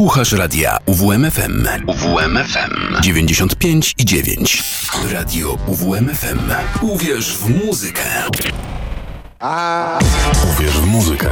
Słuchasz radia UWMFM. UWMFM 95 i 9. Radio UWMFM. Uwierz w muzykę. Uwierz w muzykę.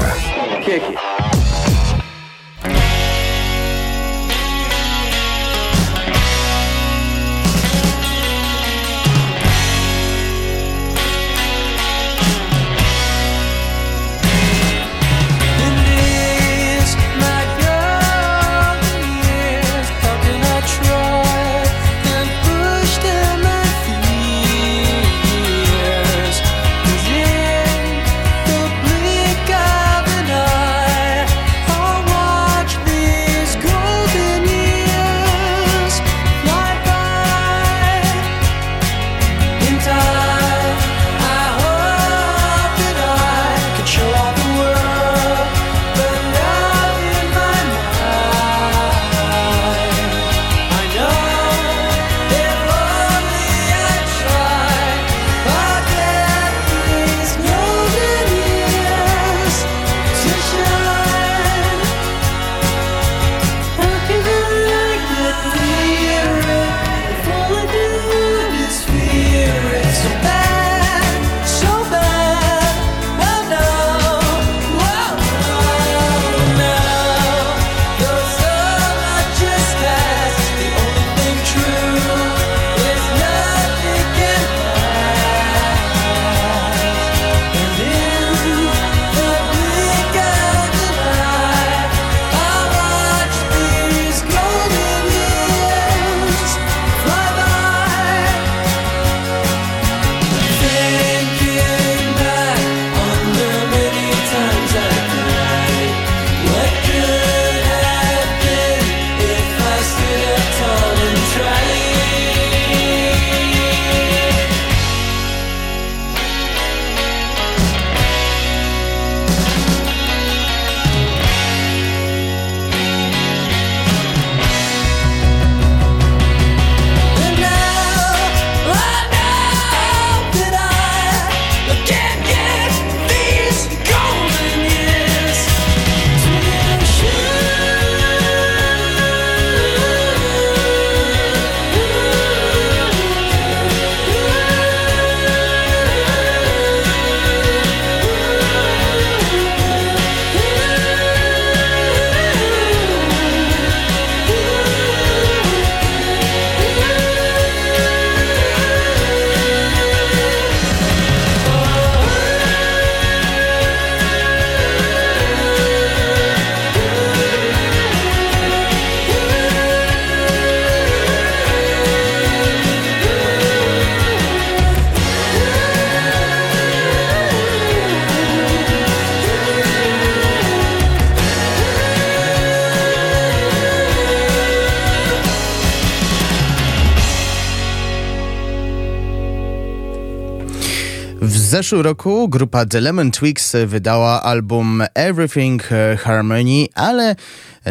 Zeszłym roku grupa The Lemon Twigs wydała album Everything Harmony, ale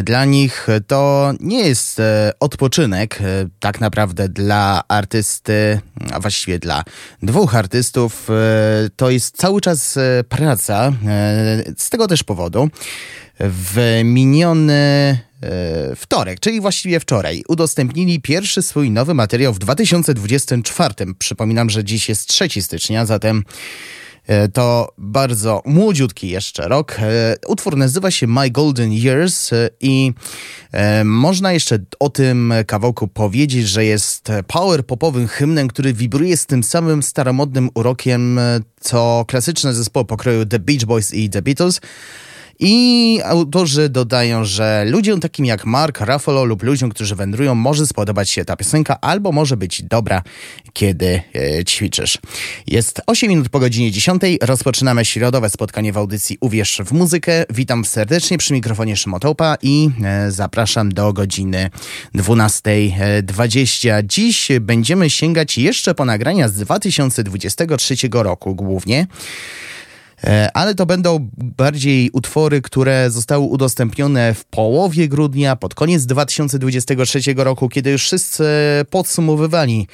dla nich to nie jest e, odpoczynek, e, tak naprawdę dla artysty, a właściwie dla dwóch artystów. E, to jest cały czas praca. Z tego też powodu w miniony wtorek, czyli właściwie wczoraj, udostępnili pierwszy swój nowy materiał w 2024. Przypominam, że dziś jest 3 stycznia, zatem E, to bardzo młodziutki jeszcze rok. E, utwór nazywa się My Golden Years e, i można jeszcze o tym kawałku powiedzieć, że jest power popowym hymnem, który wibruje z tym samym staromodnym urokiem, co klasyczne zespoły pokroju The Beach Boys i The Beatles. I autorzy dodają, że ludziom takim jak Mark Ruffalo lub ludziom, którzy wędrują, może spodobać się ta piosenka, albo może być dobra, kiedy e, ćwiczysz. Jest 8 minut po godzinie 10. Rozpoczynamy środowe spotkanie w audycji Uwierz w muzykę. Witam serdecznie przy mikrofonie Szymotopa i e, zapraszam do godziny 12.20. Dziś będziemy sięgać jeszcze po nagrania z 2023 roku głównie. E, ale to będą bardziej utwory, które zostały udostępnione w połowie grudnia, pod koniec 2023 roku, kiedy już wszyscy podsumowywali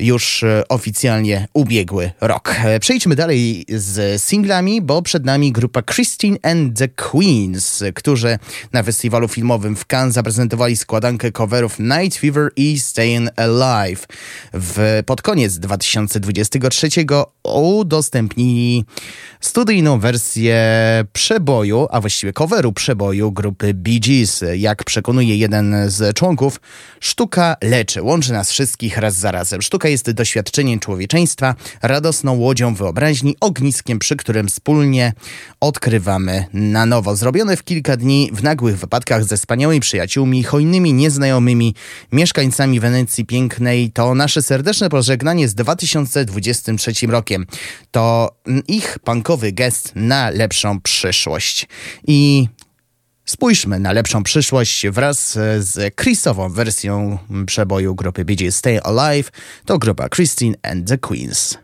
już e, oficjalnie ubiegły rok. E, przejdźmy dalej z singlami, bo przed nami grupa Christine and the Queens, którzy na festiwalu filmowym w Cannes zaprezentowali składankę coverów Night Fever i Staying Alive. W, pod koniec 2023 udostępnili studyjną wersję przeboju, a właściwie coveru przeboju grupy Bee Gees. Jak przekonuje jeden z członków, sztuka leczy, łączy nas wszystkich raz za razem. Sztuka jest doświadczeniem człowieczeństwa, radosną łodzią wyobraźni, ogniskiem, przy którym wspólnie odkrywamy na nowo. Zrobione w kilka dni w nagłych wypadkach ze wspaniałymi przyjaciółmi, hojnymi nieznajomymi, mieszkańcami Wenecji pięknej, to nasze serdeczne pożegnanie z 2023 rokiem. To ich punkowy gest na lepszą przyszłość. I Spójrzmy na lepszą przyszłość wraz z Chrisową wersją przeboju grupy BG Stay Alive. To grupa Christine and the Queens.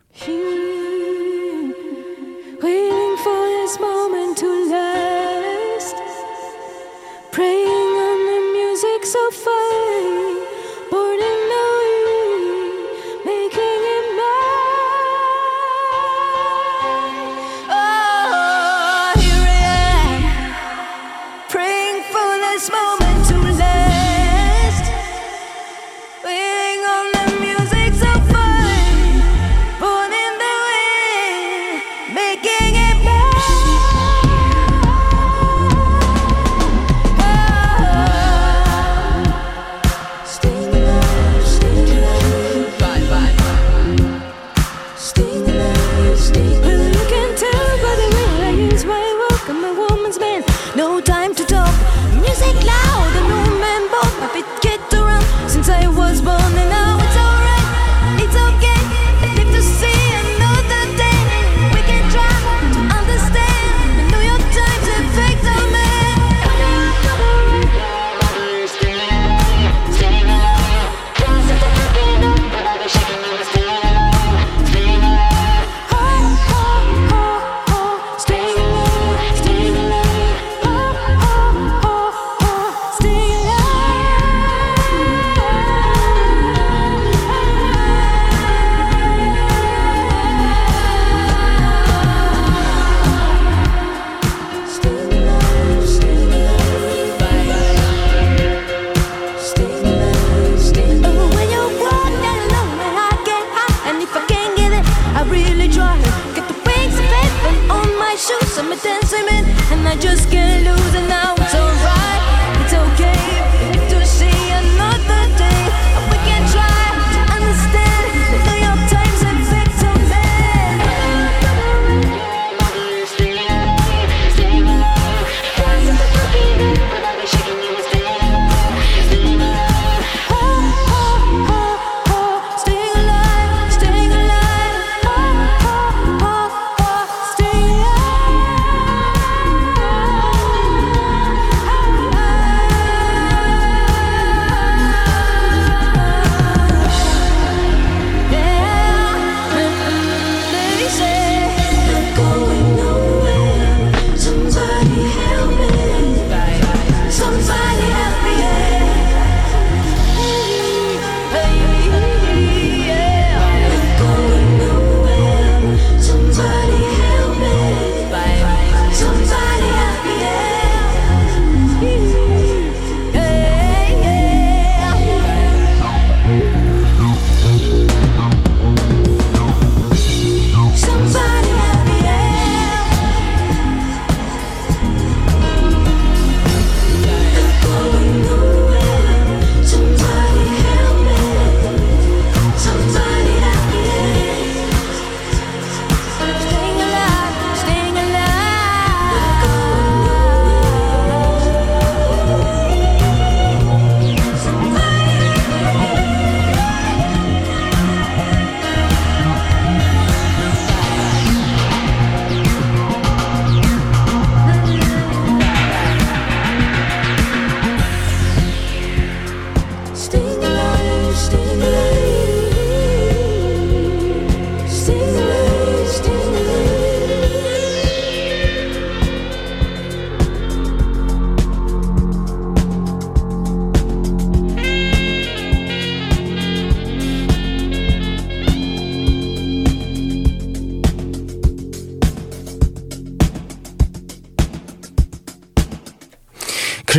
So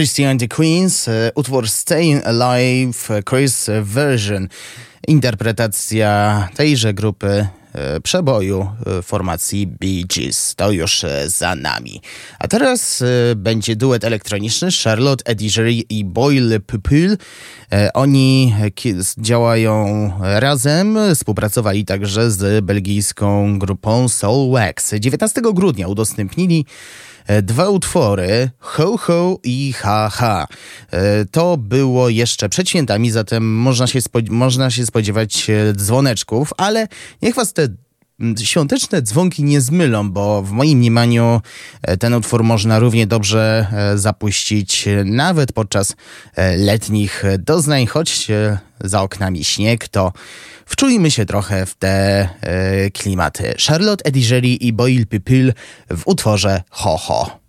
Christy and the Queens, e, utwór Staying Alive, Chris version. Interpretacja tejże grupy e, przeboju e, formacji Bee Gees. To już za nami. A teraz będzie duet elektroniczny Charlotte Edigery i Boyle Pupil. Oni działają razem, współpracowali także z belgijską grupą Soul Wax. 19 grudnia udostępnili E, dwa utwory, Ho Ho i Ha Ha. E, to było jeszcze przed świętami, zatem można się, można się spodziewać e, dzwoneczków, ale niech was te świąteczne dzwonki nie zmylą, bo w moim mniemaniu ten utwór można równie dobrze zapuścić nawet podczas letnich doznań, choć za oknami śnieg, to wczujmy się trochę w te e, klimaty. Charlotte Edigeri i Boyle Pupil w utworze Ho Ho.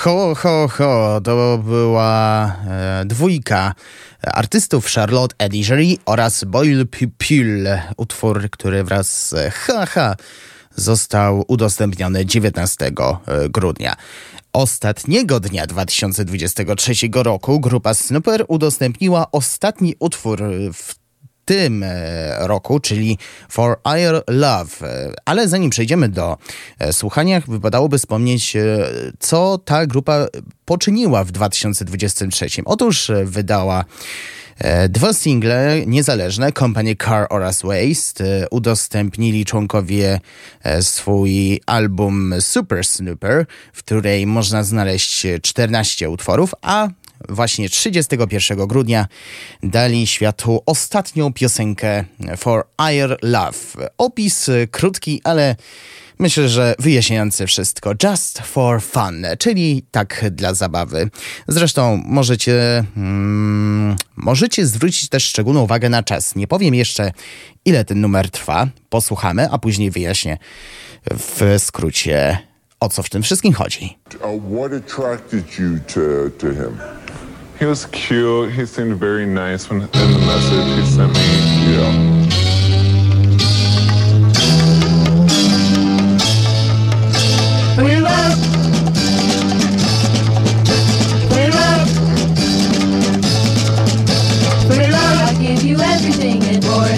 Ho, ho, to była e, dwójka artystów Charlotte Edigery oraz Boyle Pupil, utwór, który wraz z Haha został udostępniony 19 e, grudnia. Ostatniego dnia 2023 roku grupa Snooper udostępniła ostatni utwór w tym roku, czyli For Our Love. Ale zanim przejdziemy do słuchania, wypadałoby wspomnieć, co ta grupa poczyniła w 2023. Otóż wydała E, dwa single niezależne Company Car oraz Waste e, udostępnili członkowie e, swój album Super Snooper, w której można znaleźć 14 utworów, a właśnie 31 grudnia dali światu ostatnią piosenkę For Our Love. Opis krótki, ale Myślę, że wyjaśniające wszystko. Just for fun, czyli tak dla zabawy. Zresztą możecie, mm, możecie zwrócić też szczególną uwagę na czas. Nie powiem jeszcze, ile ten numer trwa. Posłuchamy, a później wyjaśnię w skrócie, o co w tym wszystkim chodzi. Uh, what attracted you to, to him? He was cute. He seemed very nice when in the message he sent me. Yeah.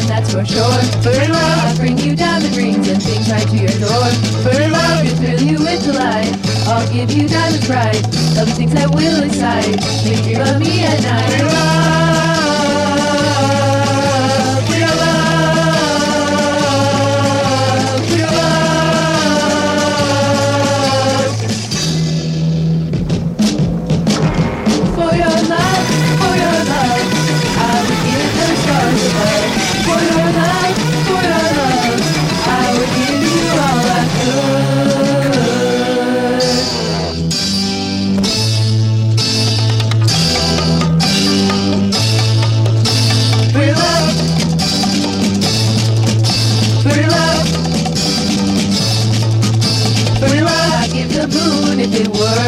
That's for sure. For love, I'll bring you diamond rings and things right to your door. For give you diamond pride. Lovely things that will excite. Make you love me at night.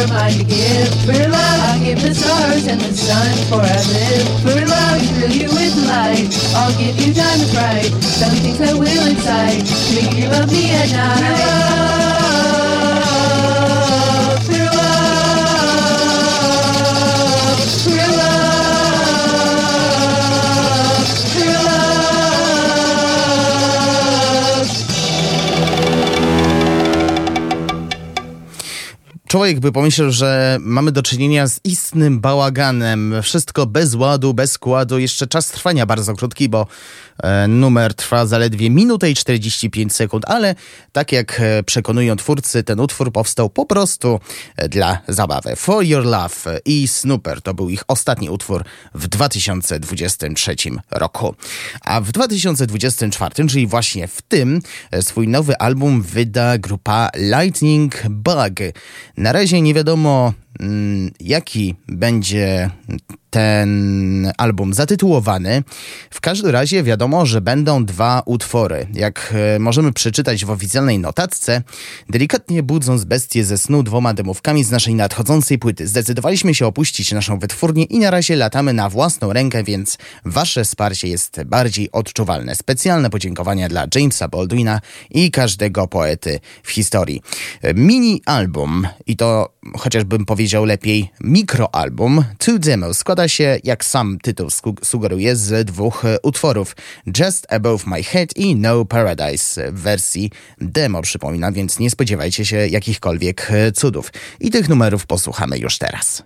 Mine to give. For love, I'll give the stars and the sun for I live. For love, fill you with light. I'll give you diamonds bright. Some things I will incite. Make you love me at night. Człowiek by pomyślał, że mamy do czynienia z istnym bałaganem. Wszystko bez ładu, bez składu. Jeszcze czas trwania bardzo krótki, bo e, numer trwa zaledwie minutę i 45 sekund, ale tak jak e, przekonują twórcy, ten utwór powstał po prostu e, dla zabawy. For Your Love i Snooper to był ich ostatni utwór w 2023 roku. A w 2024, czyli właśnie w tym, swój nowy album wyda grupa Lightning Bug. Na razie nie wiadomo, jaki będzie ten album zatytułowany. W każdym razie wiadomo, że będą dwa utwory. Jak e, możemy przeczytać w oficjalnej notatce, delikatnie budząc bestię ze snu dwoma demówkami z naszej nadchodzącej płyty, zdecydowaliśmy się opuścić naszą wytwórnię i na razie latamy na własną rękę, więc wasze wsparcie jest bardziej odczuwalne. Specjalne podziękowania dla Jamesa Baldwina i każdego poety w historii. E, mini album, i to chociażbym powiedział lepiej mikroalbum, Two Demos składa się, jak sam tytuł sugeruje, z dwóch e, utworów Just Above My Head i No Paradise w wersji demo, przypominam, więc nie spodziewajcie się jakichkolwiek e, cudów. I tych numerów posłuchamy już teraz.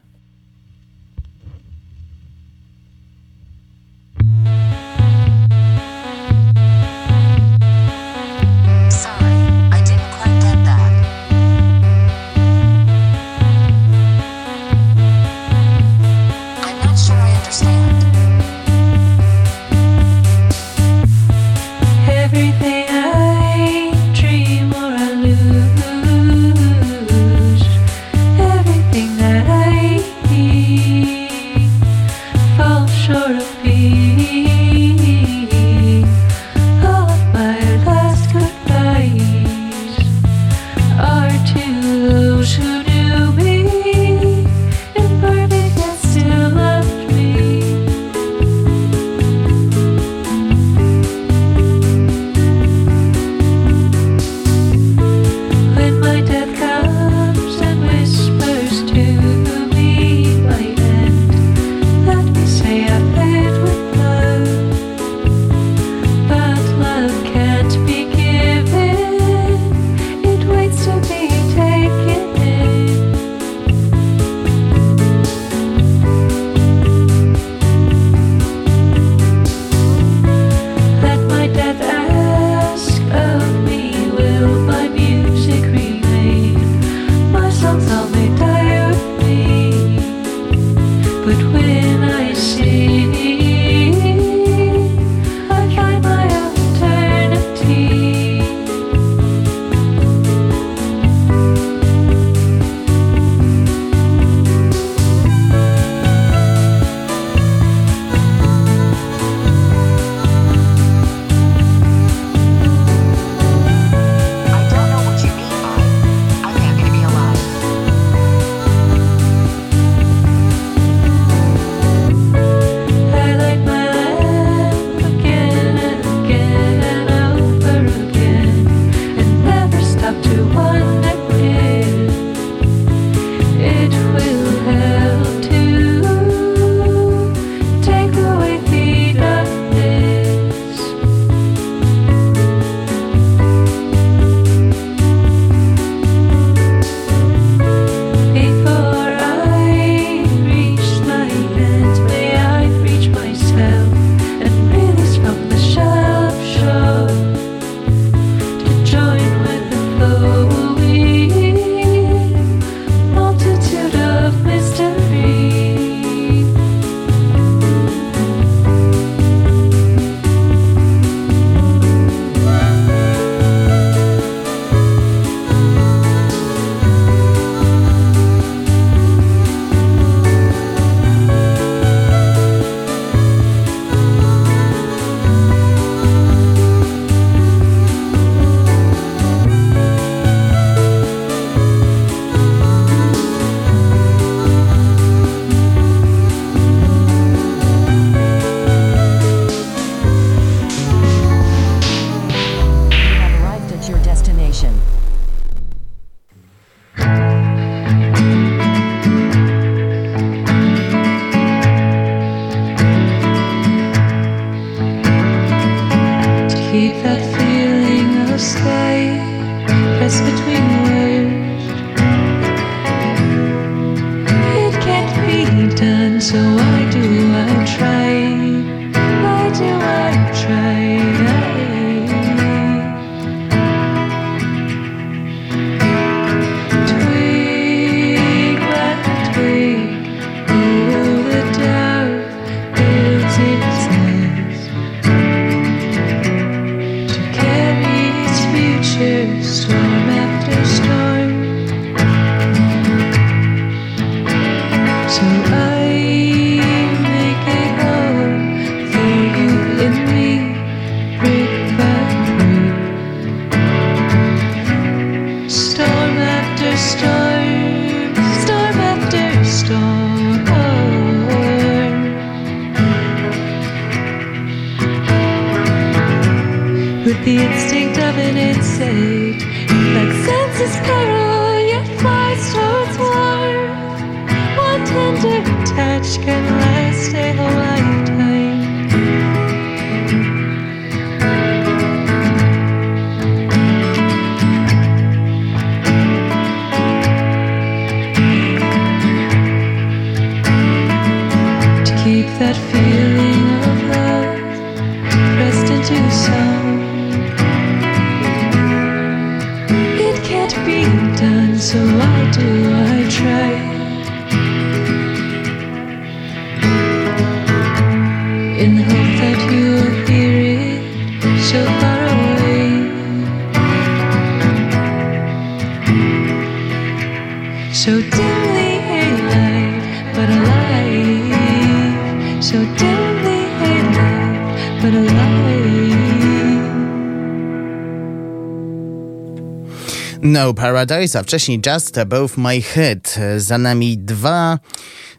No Paradise, a wcześniej Just Above My Head. Za nami dwa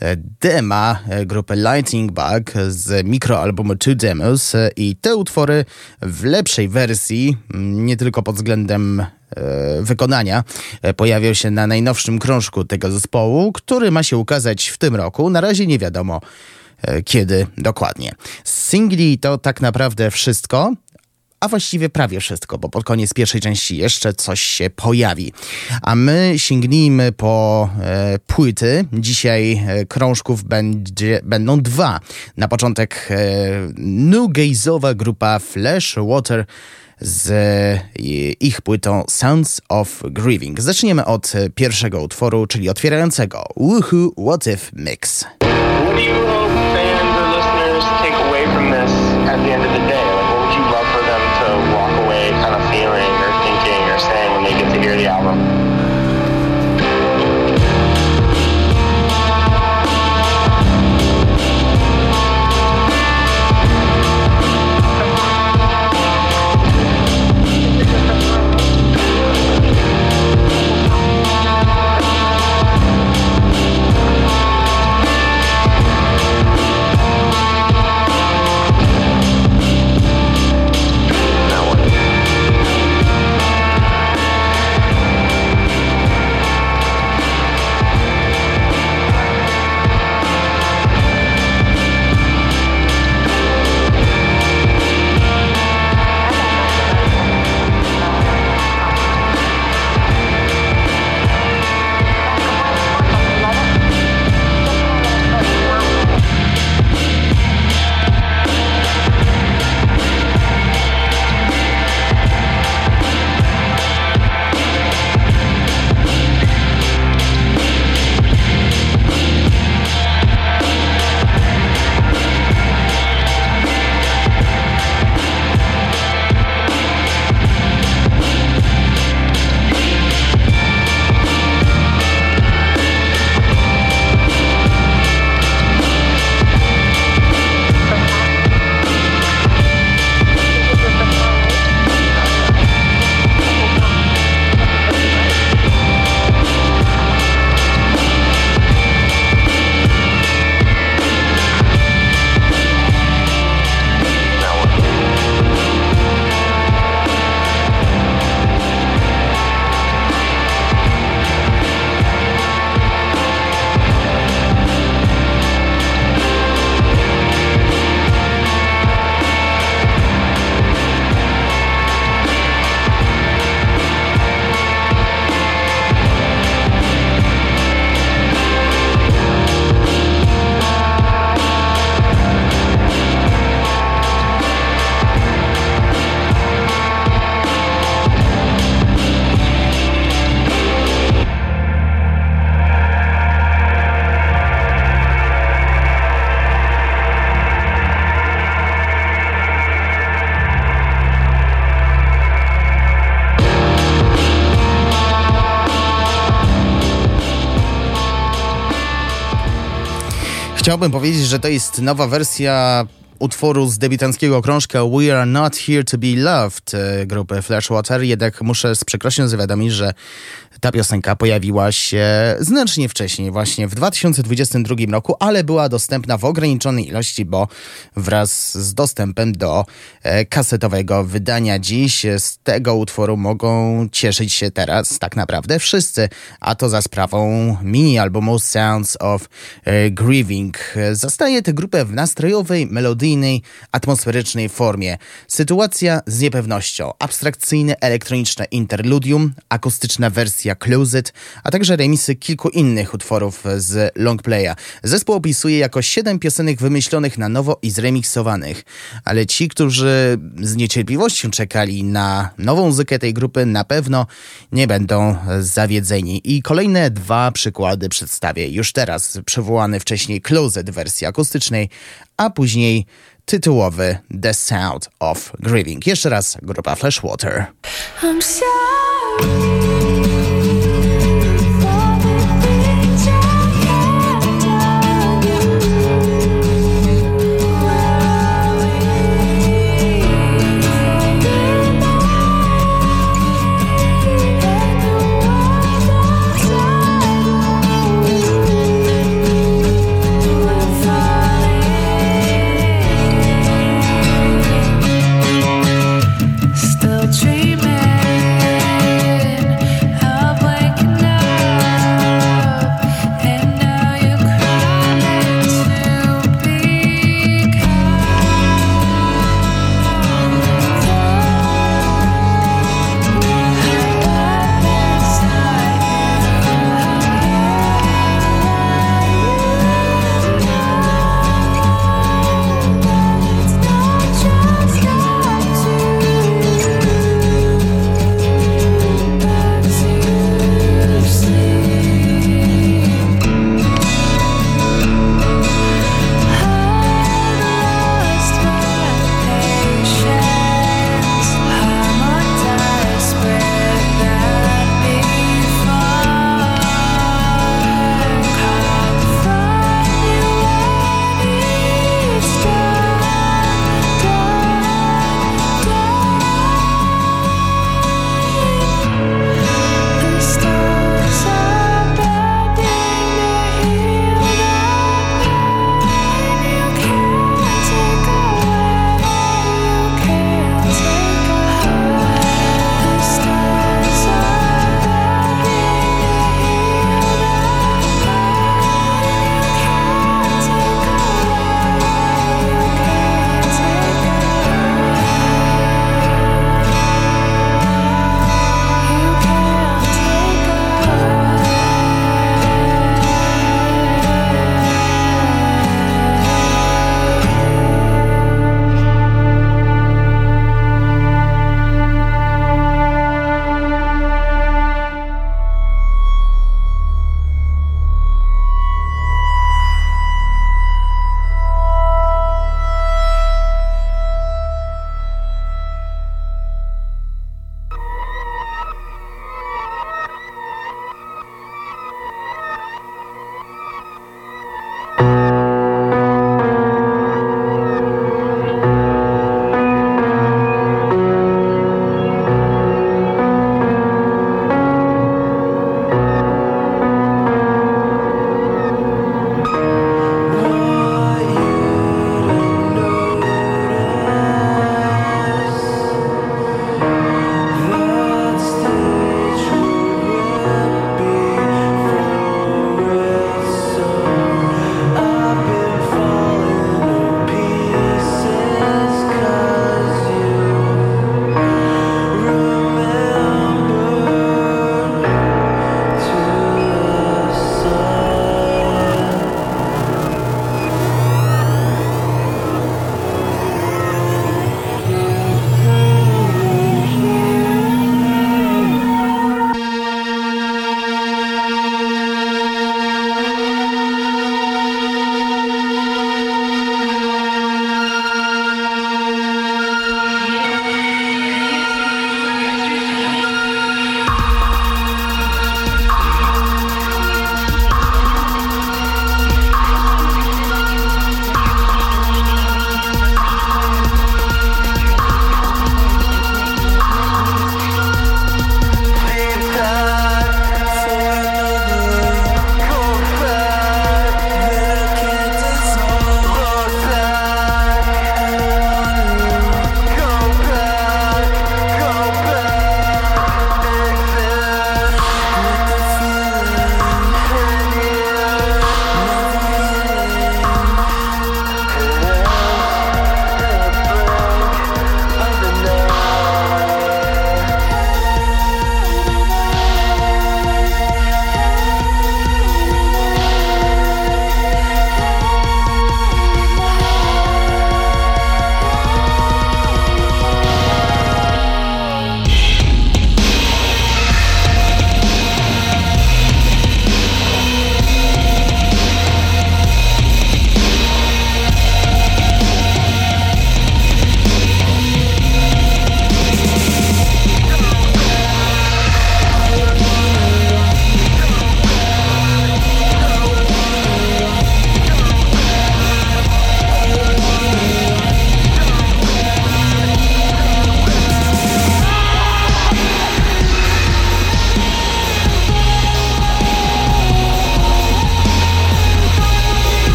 e, dema e, grupy Lightning Bug z mikroalbumu Two Demos e, i te utwory w lepszej wersji, nie tylko pod względem wykonania, pojawią się na najnowszym krążku tego zespołu, który ma się ukazać w tym roku. Na razie nie wiadomo kiedy dokładnie. Z singli to tak naprawdę wszystko a właściwie prawie wszystko, bo pod koniec pierwszej części jeszcze coś się pojawi. A my sięgnijmy po e, płyty. Dzisiaj e, krążków będzie, będą dwa. Na początek e, newgaze'owa grupa Flash Water z e, ich płytą Sounds of Grieving. Zaczniemy od e, pierwszego utworu, czyli otwierającego Woohoo What If Mix. What do you hope fans or listeners take away from this Chciałbym powiedzieć, że to jest nowa wersja utworu z debiutanckiego krążka We Are Not Here To Be Loved e, grupy Flashwater, jednak muszę z przykrością zawiadomić, że ta piosenka pojawiła się znacznie wcześniej, właśnie w 2022 roku, ale była dostępna w ograniczonej ilości, bo wraz z dostępem do e, kasetowego wydania dziś z tego utworu mogą cieszyć się teraz tak naprawdę wszyscy, a to za sprawą mini-albumu Sounds of e, Grieving. Zastaje tę grupę w nastrojowej, melodyjnej, atmosferycznej formie. Sytuacja z niepewnością, abstrakcyjne elektroniczne interludium, akustyczna wersja It, a także remisy kilku innych utworów z longplaya. Zespół opisuje jako siedem piosenek wymyślonych na nowo i zremiksowanych, ale ci, którzy z niecierpliwością czekali na nową muzykę tej grupy, na pewno nie będą zawiedzeni. I kolejne dwa przykłady przedstawię już teraz. Przywołany wcześniej Close It wersji akustycznej, a później tytułowy The Sound of Grieving. Jeszcze raz grupa Flashwater. I'm sorry.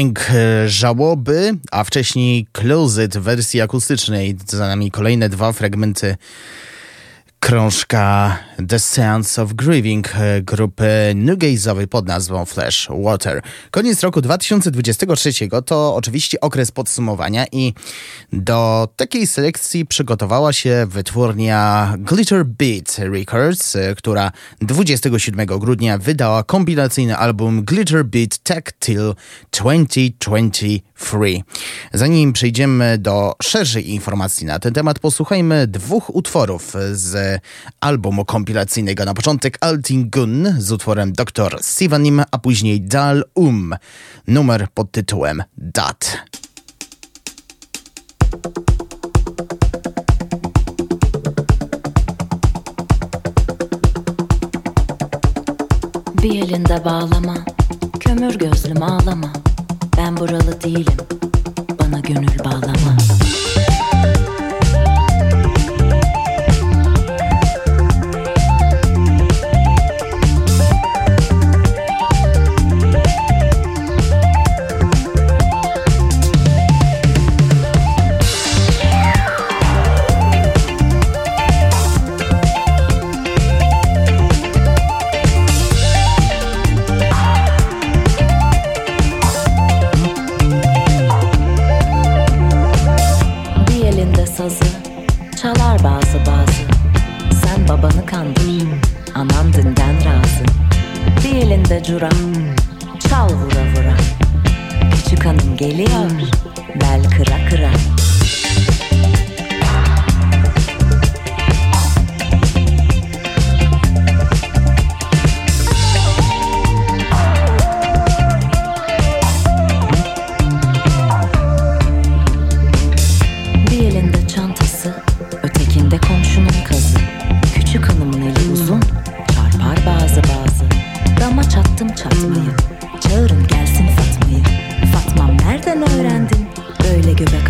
Dźwięk e, żałoby, a wcześniej Close It w wersji akustycznej. Za nami kolejne dwa fragmenty krążka The Sounds of Grieving grupy newgaze'owej pod nazwą Flash Water. Koniec roku 2023 to oczywiście okres podsumowania i do takiej selekcji przygotowała się wytwórnia Glitter Beat Records, która 27 grudnia wydała kompilacyjny album Glitter Beat Tactile 2023. Zanim przejdziemy do szerszej informacji na ten temat, posłuchajmy dwóch utworów z albumu kompilacyjnego. Na początek Altingun z utworem Dr. Sivanim, a później Dal Um, numer pod tytułem Dat. Bir elinde bağlama, kömür gözlüm ağlama. Ben buralı değilim, bana gönül bağlama. Anan dünden razı. Bir elinde cura, çal vura vura. Küçük hanım geliyor, bel kıra kıra. Québec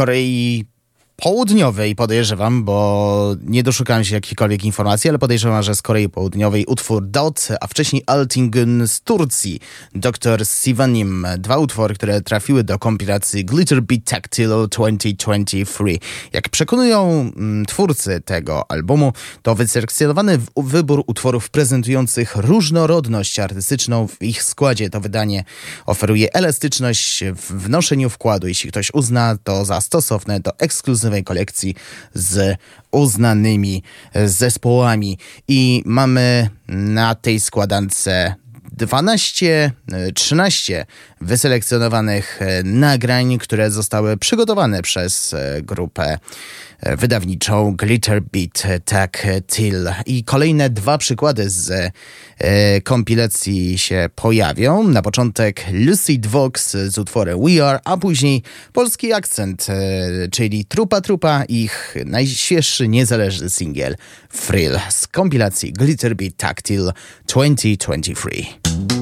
Korei Południowej podejrzewam, bo nie doszukałem się jakichkolwiek informacji, ale podejrzewam, że z Korei Południowej utwór Dot, a wcześniej Altingun z Turcji, Dr. Sivanim. Dwa utwory, które trafiły do kompilacji Glitter Beat Tactile 2023. Jak przekonują mm, twórcy tego albumu, to wyselekcjonowany wybór utworów prezentujących różnorodność artystyczną w ich składzie. To wydanie oferuje elastyczność w wnoszeniu wkładu. Jeśli ktoś uzna to za stosowne do ekskluzywnej kolekcji z uznanymi zespołami. I mamy na tej składance 12, e, 13 wyselekcjonowanych e, nagrań, które zostały przygotowane przez e, grupę e, wydawniczą Glitter Beat Tactile. I kolejne dwa przykłady z kompilacji się pojawią. Na początek Lucid Vox z utworem We Are, a później polski akcent, czyli Trupa Trupa, ich najświeższy niezależny singiel Frill z kompilacji Glitter Beat Tactile 2023. thank you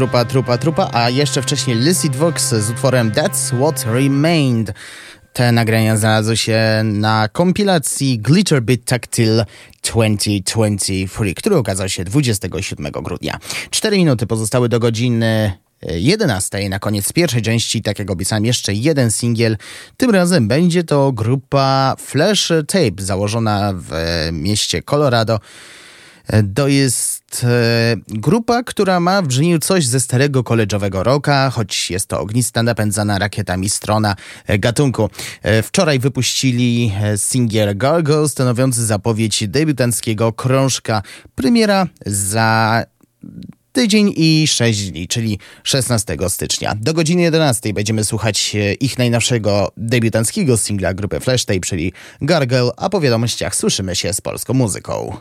Grupa Trupa Trupa, a jeszcze wcześniej Lizzie Vox z utworem That's What Remained. Te nagrania znalazły się na kompilacji Glitter Bit Tactile 2023, który okazał się 27 grudnia. Cztery minuty pozostały do godziny 11 na koniec pierwszej części, tak jak obiecałem, jeszcze jeden singiel. Tym razem będzie to grupa Flash Tape, założona w mieście Colorado. To jest e, grupa, która ma w brzmieniu coś ze starego koleżowego rocka, choć jest to ognista napędzana rakietami strona e, gatunku. E, wczoraj wypuścili singiel Gargoyle, stanowiący zapowiedź debiutanckiego krążka. Premiera za tydzień i 6 dni, czyli 16 stycznia. Do godziny 11 będziemy słuchać ich najnowszego debiutanckiego singla grupy Flash Tape, czyli Gargle, a po wiadomościach słyszymy się z polską muzyką.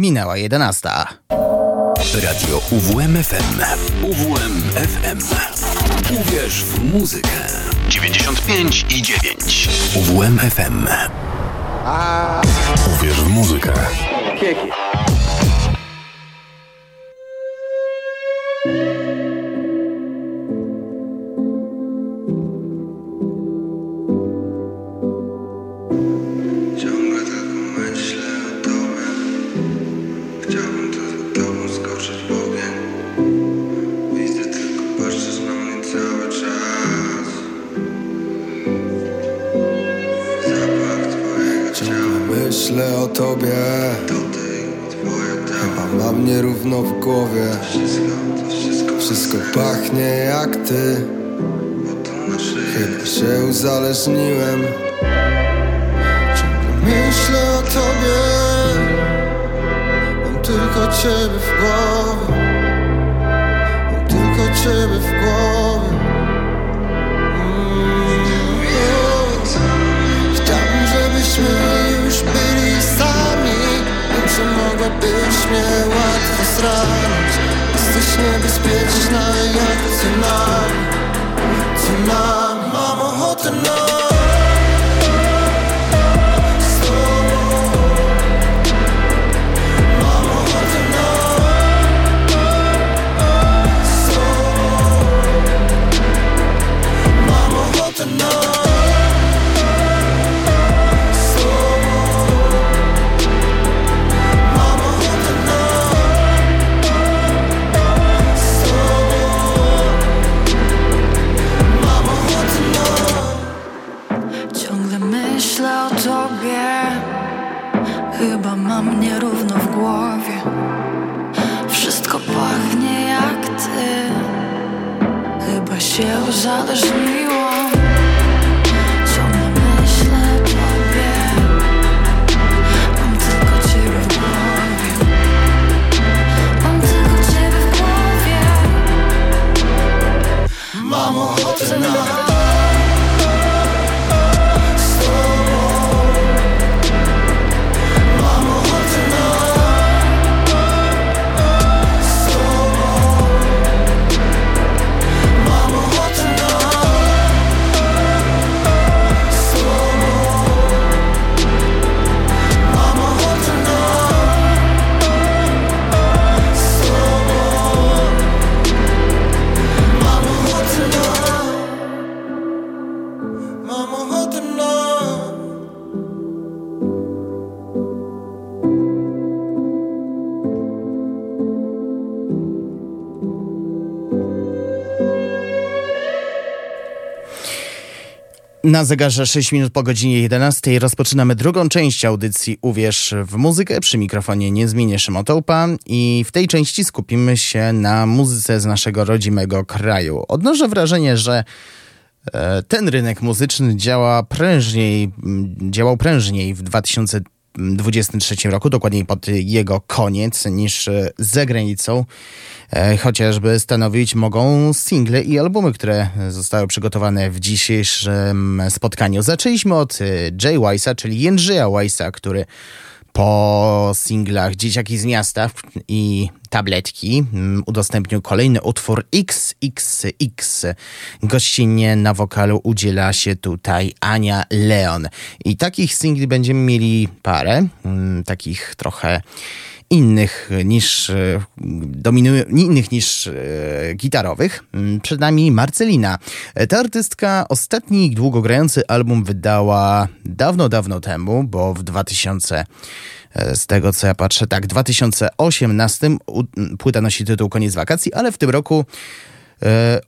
Minęła 11. Radio UWMFM. UWMFM. Uwierz w muzykę. 95 i 9. UWMFM. Uwierz w muzykę. Ciągle w głowie. Wszystko, pachnie jak ty. Chyba się uzależniłem. Myślę o tobie. Mam tylko ciebie w głowie. Mam tylko ciebie w głowie mogłabyś mnie łatwo zranić Jesteś niebezpieczna jak tsunami. Tsunami. Mam ochotę na się uzależniłam Ciągle myślę o tobie Mam tylko ciebie w głowie. Mam tylko ciebie w głowie. Mam ochotę na Na zegarze 6 minut po godzinie 11 rozpoczynamy drugą część audycji Uwierz w muzykę. Przy mikrofonie nie zmienię Szymotołpa i w tej części skupimy się na muzyce z naszego rodzimego kraju. Odnoszę wrażenie, że e, ten rynek muzyczny działa prężniej, działał prężniej w 2023 roku, dokładniej pod jego koniec, niż e, za granicą. E, Chociażby stanowić mogą single i albumy, które zostały przygotowane w dzisiejszym spotkaniu. Zaczęliśmy od e, Jay Weissa, czyli Jędrzeja Weissa, który po singlach Dzieciaki z miasta i Tabletki mm, udostępnił kolejny utwór XXX. Gościnnie na wokalu udziela się tutaj Ania Leon. I takich singli będziemy mieli parę, mm, takich trochę innych niż e, dominują, innych niż e, gitarowych. Mm, Przed nami Marcelina. E, Ta artystka ostatni długogrający album wydała dawno, dawno temu, bo w 2000 e, z tego co ja patrzę, tak, w 2018 u- płyta nosi tytuł Koniec wakacji, ale w tym roku e,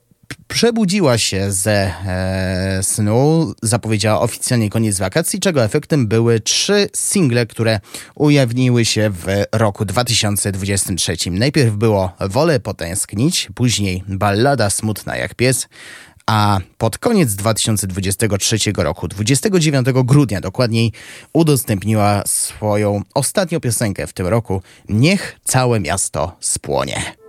przebudziła się ze e, snu, zapowiedziała oficjalnie koniec wakacji, czego efektem były trzy single, które ujawniły się w roku 2023. Najpierw było Wolę potęsknić, później Ballada smutna jak pies, a pod koniec 2023 roku, 29 grudnia dokładniej, udostępniła swoją ostatnią piosenkę w tym roku Niech całe miasto spłonie.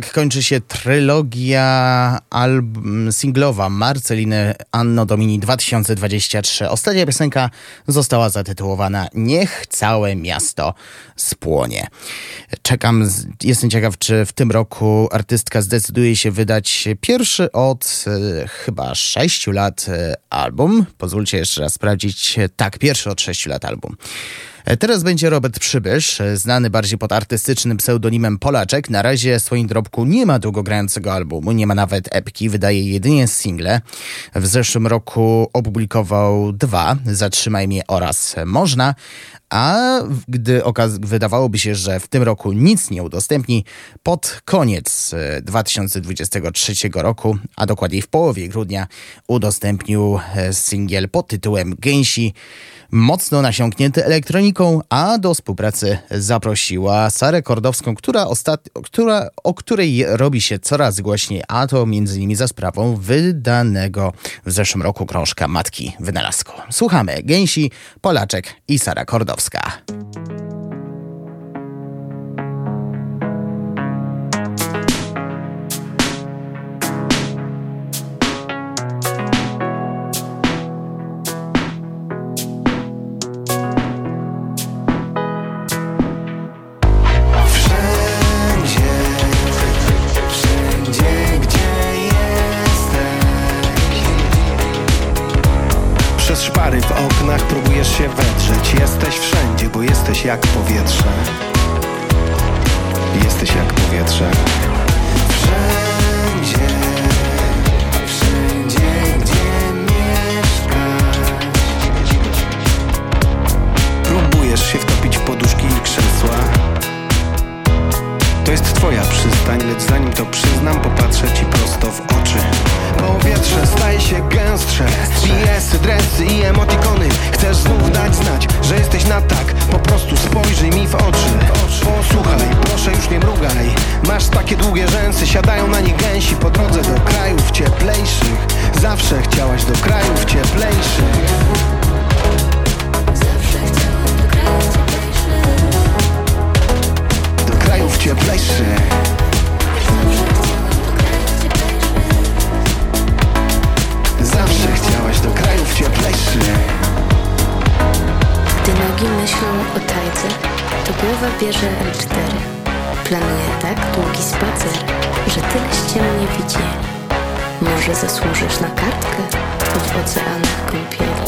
Tak kończy się trylogia album singlowa Marceliny Anno Domini 2023. Ostatnia piosenka została zatytułowana Niech całe miasto spłonie. Czekam, jestem ciekaw, czy w tym roku artystka zdecyduje się wydać pierwszy od e, chyba sześciu lat e, album. Pozwólcie jeszcze raz sprawdzić. Tak, pierwszy od sześciu lat album. E, Teraz będzie Robert Przybysz, e, znany bardziej pod artystycznym pseudonimem Polaczek. Na razie w swoim dorobku nie ma długogrającego albumu, nie ma nawet epki, wydaje jedynie single. W zeszłym roku opublikował dwa, Zatrzymaj mnie oraz Można, a gdy wydawałoby się, że w tym roku nic nie udostępni, pod koniec e, 2023 roku, a dokładniej w połowie grudnia, udostępnił e, singiel pod tytułem Gęsi, mocno nasiąknięty elektroniką, a do współpracy zaprosiła Sarę Kordowską, która ostat... która, o której robi się coraz głośniej, a to innymi za sprawą wydanego w zeszłym roku krążka Matki Wynalazku. Słuchamy Gęsi, Polaczek i Sara Kordowska. Jesteś jak powietrze. Jesteś jak powietrze. Wszędzie, wszędzie, gdzie mieszkasz. Próbujesz się wtopić w poduszki i krzesła. To jest twoja przystań, lecz zanim to przyznam, popatrzę ci prosto w oczy. Powietrze staje się gęstsze BS-y, dresy i emotikony. Chcesz znów dać znać, że jesteś na tak. Po prostu spojrzyj mi w oczy. Posłuchaj, proszę już nie mrugaj. Masz takie długie rzęsy, siadają na nie gęsi. Po drodze do krajów cieplejszych. Zawsze chciałaś do krajów cieplejszych. Do krajów cieplejszych. Zawsze cieplejszych. Gdy nogi myślą o tajdze, to głowa bierze L4. Planuje tak długi spacer, że tyle ścian nie widzi. Może zasłużysz na kartkę w oceanach kąpieli.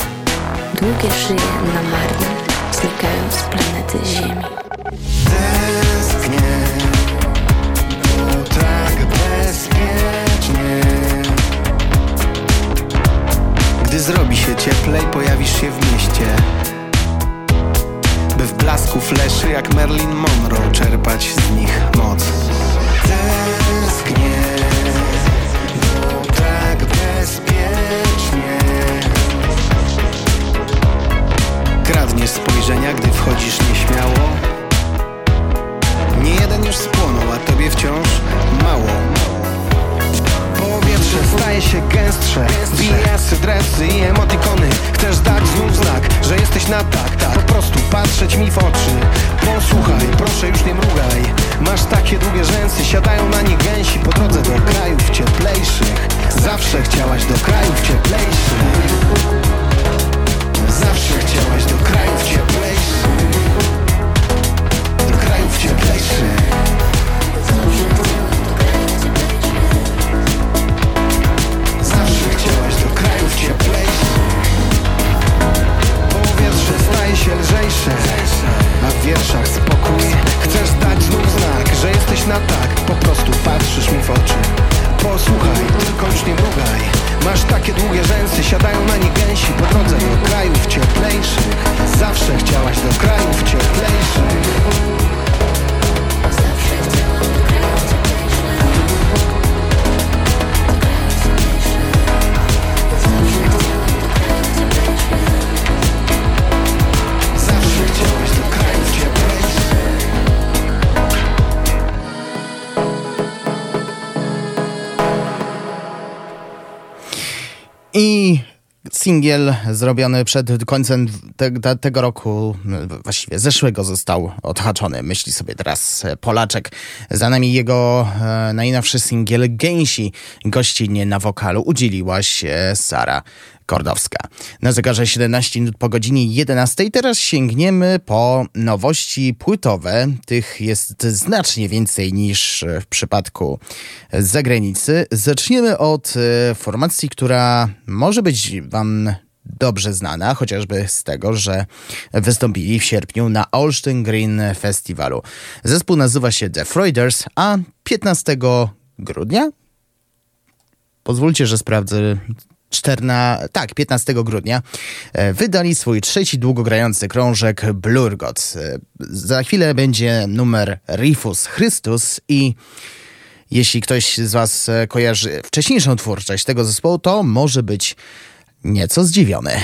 Długie szyje na marne znikają z planety Ziemi. Tęsknię, Gdy zrobi się cieplej, pojawisz się w mieście. By w blasku fleszy jak Marilyn Monroe czerpać z nich moc. Tęsknię, bo tak bezpiecznie. Kradniesz spojrzenia, gdy wchodzisz nieśmiało. Nie jeden już spłonął, a tobie wciąż mało. Staje się gęstsze. BS, dresy i emotikony. Chcesz dać znów znak, że jesteś na tak. Po prostu patrzeć mi w oczy. Posłuchaj, proszę już nie mrugaj. Masz takie długie rzęsy, siadają na nie gęsi. Po drodze do krajów cieplejszych. Zawsze chciałaś do krajów cieplejszych. Zawsze chciałaś do krajów cieplejszych. Do krajów cieplejszych staje się lżejsze. A w wierszach spokój. Chcesz dać znów znak, że jesteś na tak. Po prostu patrzysz mi w oczy. Posłuchaj, tylko już nie mrugaj. Masz takie długie rzęsy, siadają na nie gęsi. Po drodze do krajów cieplejszych. Zawsze chciałaś do krajów cieplejszych. Zawsze I Singiel zrobiony przed końcem te, tego roku, właściwie zeszłego, został odhaczony. Myśli sobie teraz Polaczek. Za nami jego e, najnowszy singiel Gęsi. Gościnnie na wokalu udzieliła się Sara Kordowska. Na zegarze 17 minut po godzinie 11. Teraz sięgniemy po nowości płytowe. Tych jest znacznie więcej niż w przypadku zagranicy. Zaczniemy od e, formacji, która może być Wam dobrze znana, chociażby z tego, że wystąpili w sierpniu na Olsztyn Green Festiwalu. Zespół nazywa się The Freuders, a 15 grudnia Pozwólcie, że sprawdzę 14, tak, 15 grudnia e, wydali swój trzeci długogrający krążek Blurgot. E, za chwilę będzie numer Rifus Chrystus i jeśli ktoś z Was e, kojarzy wcześniejszą twórczość tego zespołu, to może być nieco zdziwiony.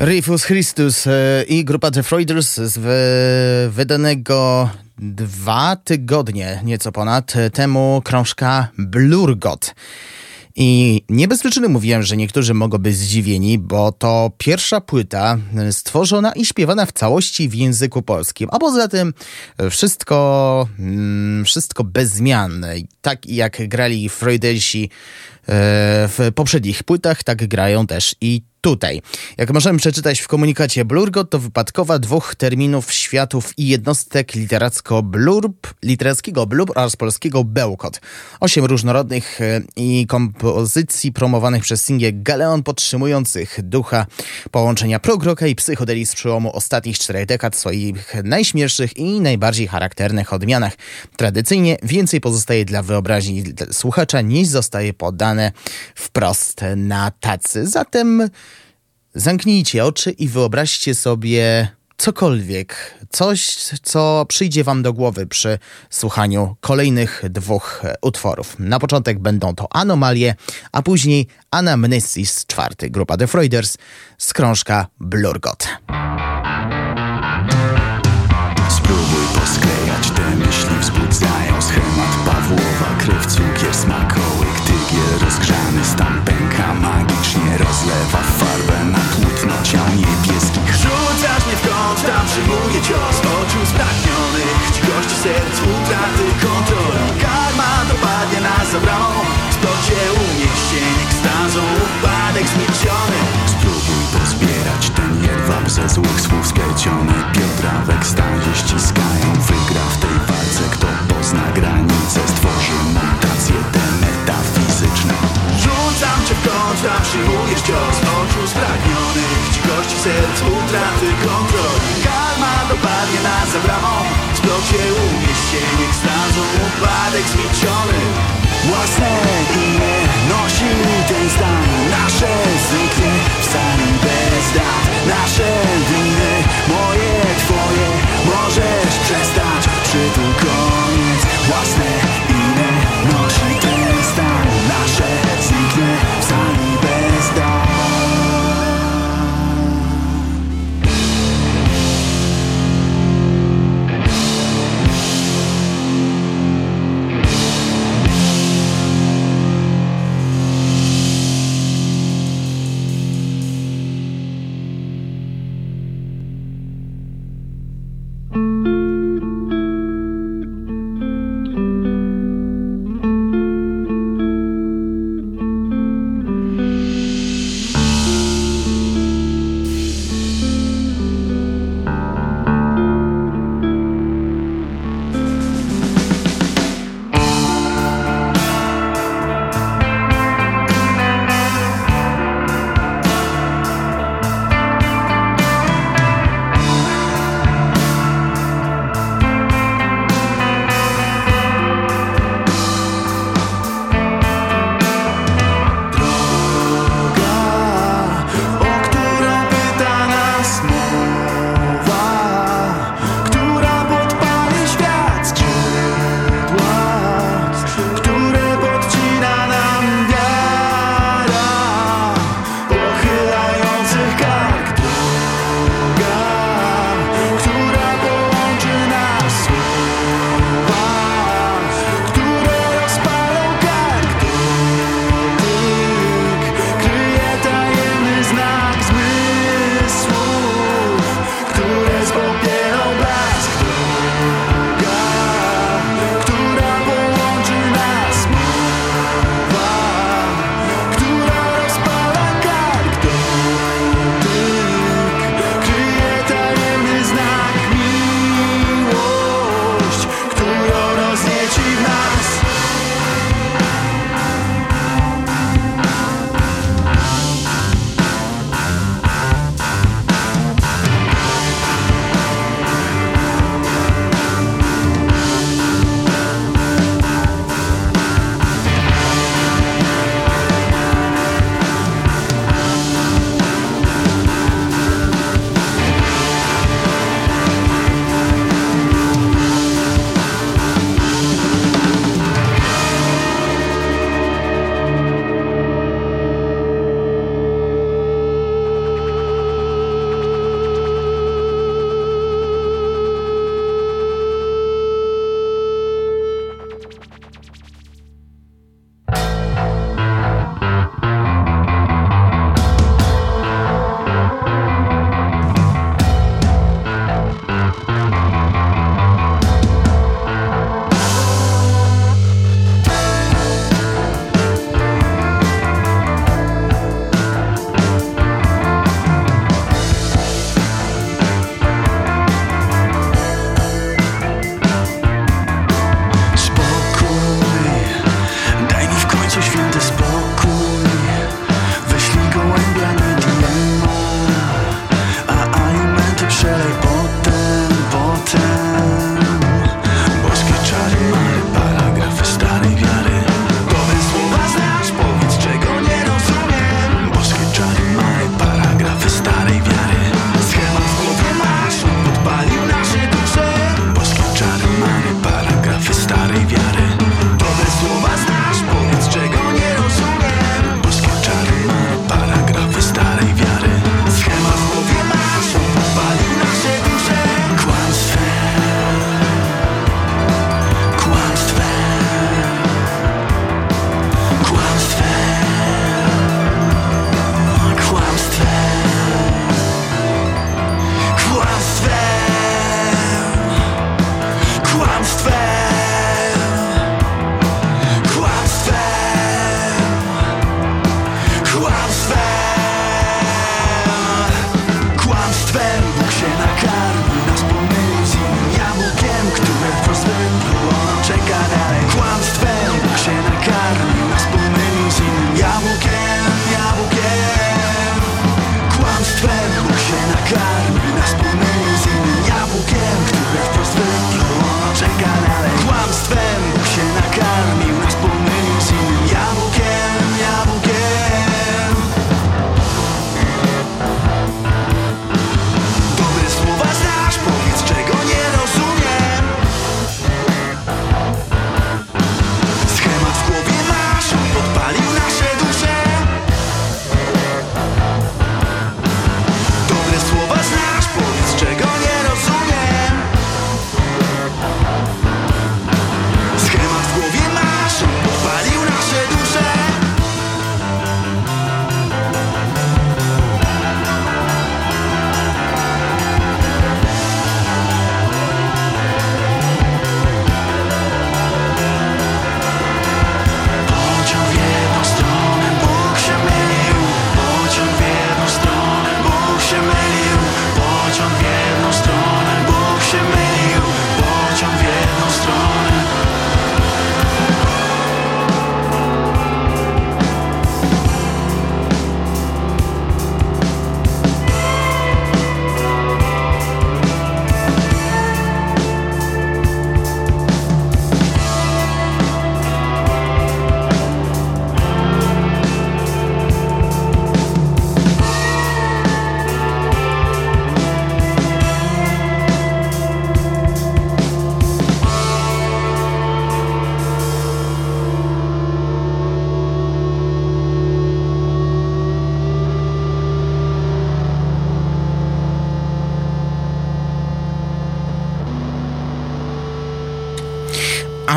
Rifus Christus e, i grupa The Freuders z wy- wydanego dwa tygodnie, nieco ponad, temu krążka Blurgot. I nie bez przyczyny mówiłem, że niektórzy mogą być zdziwieni, bo to pierwsza płyta stworzona i śpiewana w całości w języku polskim. A poza tym wszystko, mm, wszystko bez zmian. Tak jak grali Freudersi e, w poprzednich płytach, tak grają też i tutaj. Jak możemy przeczytać w komunikacie Blurgot, to wypadkowa dwóch terminów światów i jednostek literacko blurb, literackiego blurb oraz polskiego bełkot. Osiem różnorodnych e, i kompozycji promowanych przez singiel Galeon podtrzymujących ducha połączenia progroka i psychodelii z przełomu ostatnich czterech dekad w swoich najśmielszych i najbardziej charakternych odmianach. Tradycyjnie więcej pozostaje dla wyobraźni słuchacza niż zostaje podane wprost na tacy. Zatem Zamknijcie oczy i wyobraźcie sobie cokolwiek, coś, co przyjdzie Wam do głowy przy słuchaniu kolejnych dwóch utworów. Na początek będą to Anomalie, a później Anamnesis, czwarty, grupa The Freuders z krążka Blurgot. Cios Oczu spragnionych, gości serc, utraty kontroli Karma dopadnie nas za bramą W spocie unieść ekstazą, upadek zmieciony Spróbuj pozbierać ten jedwab ze złych słów splecione Biodra w ekstazie ściskają. Wygra w tej walce, kto pozna granice. Stworzy mutacje te metafizyczne. Rzucam cię w tam przyjmujesz cios. Oczu spragnionych, gości serc, utraty kontroli nas za bramą W splocie unieść ekstazą, upadek zmieciony Własne imię nosi ten stan. Nasze zniknie w sali bez dat. Nasze winy, moje, twoje Możesz przestać, czy tu koniec. Własne imię nosi ten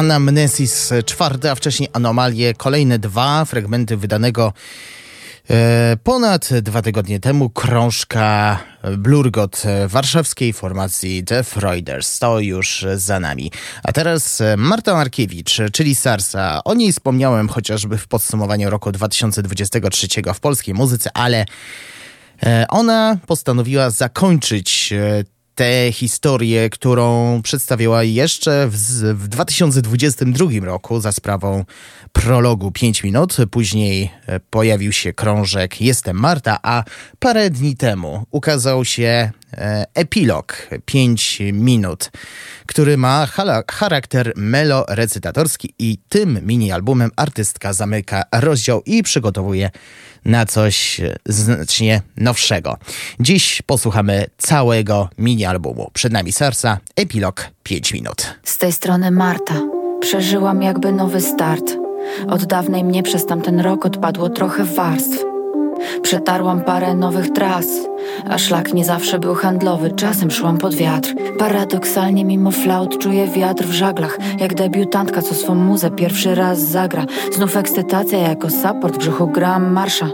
Anamnesis czwarty, a wcześniej Anomalie. Kolejne dwa fragmenty wydanego e, ponad dwa tygodnie temu krążka Blurgot warszawskiej formacji The Freuders. To już za nami. A teraz Marta Markiewicz, czyli Sarsa. O niej wspomniałem chociażby w podsumowaniu roku 2023 w polskiej muzyce, ale e, ona postanowiła zakończyć e, tę historię, którą przedstawiła jeszcze w, w 2022 roku za sprawą prologu 5 minut. Później e, pojawił się krążek Jestem Marta, a parę dni temu ukazał się e, epilog 5 minut, który ma charakter melo-recytatorski i tym mini-albumem artystka zamyka rozdział i przygotowuje na coś znacznie nowszego. Dziś posłuchamy całego mini-albumu. Przed nami Sarsa, epilog 5 minut. Z tej strony Marta. Przeżyłam jakby nowy start. Od dawnej mnie przez tamten rok odpadło trochę warstw. Przetarłam parę nowych tras, a szlak nie zawsze był handlowy, czasem szłam pod wiatr. Paradoksalnie mimo flaut czuję wiatr w żaglach, jak debiutantka, co swą muzę pierwszy raz zagra. Znów ekscytacja jako support, w brzuchu gram marsza.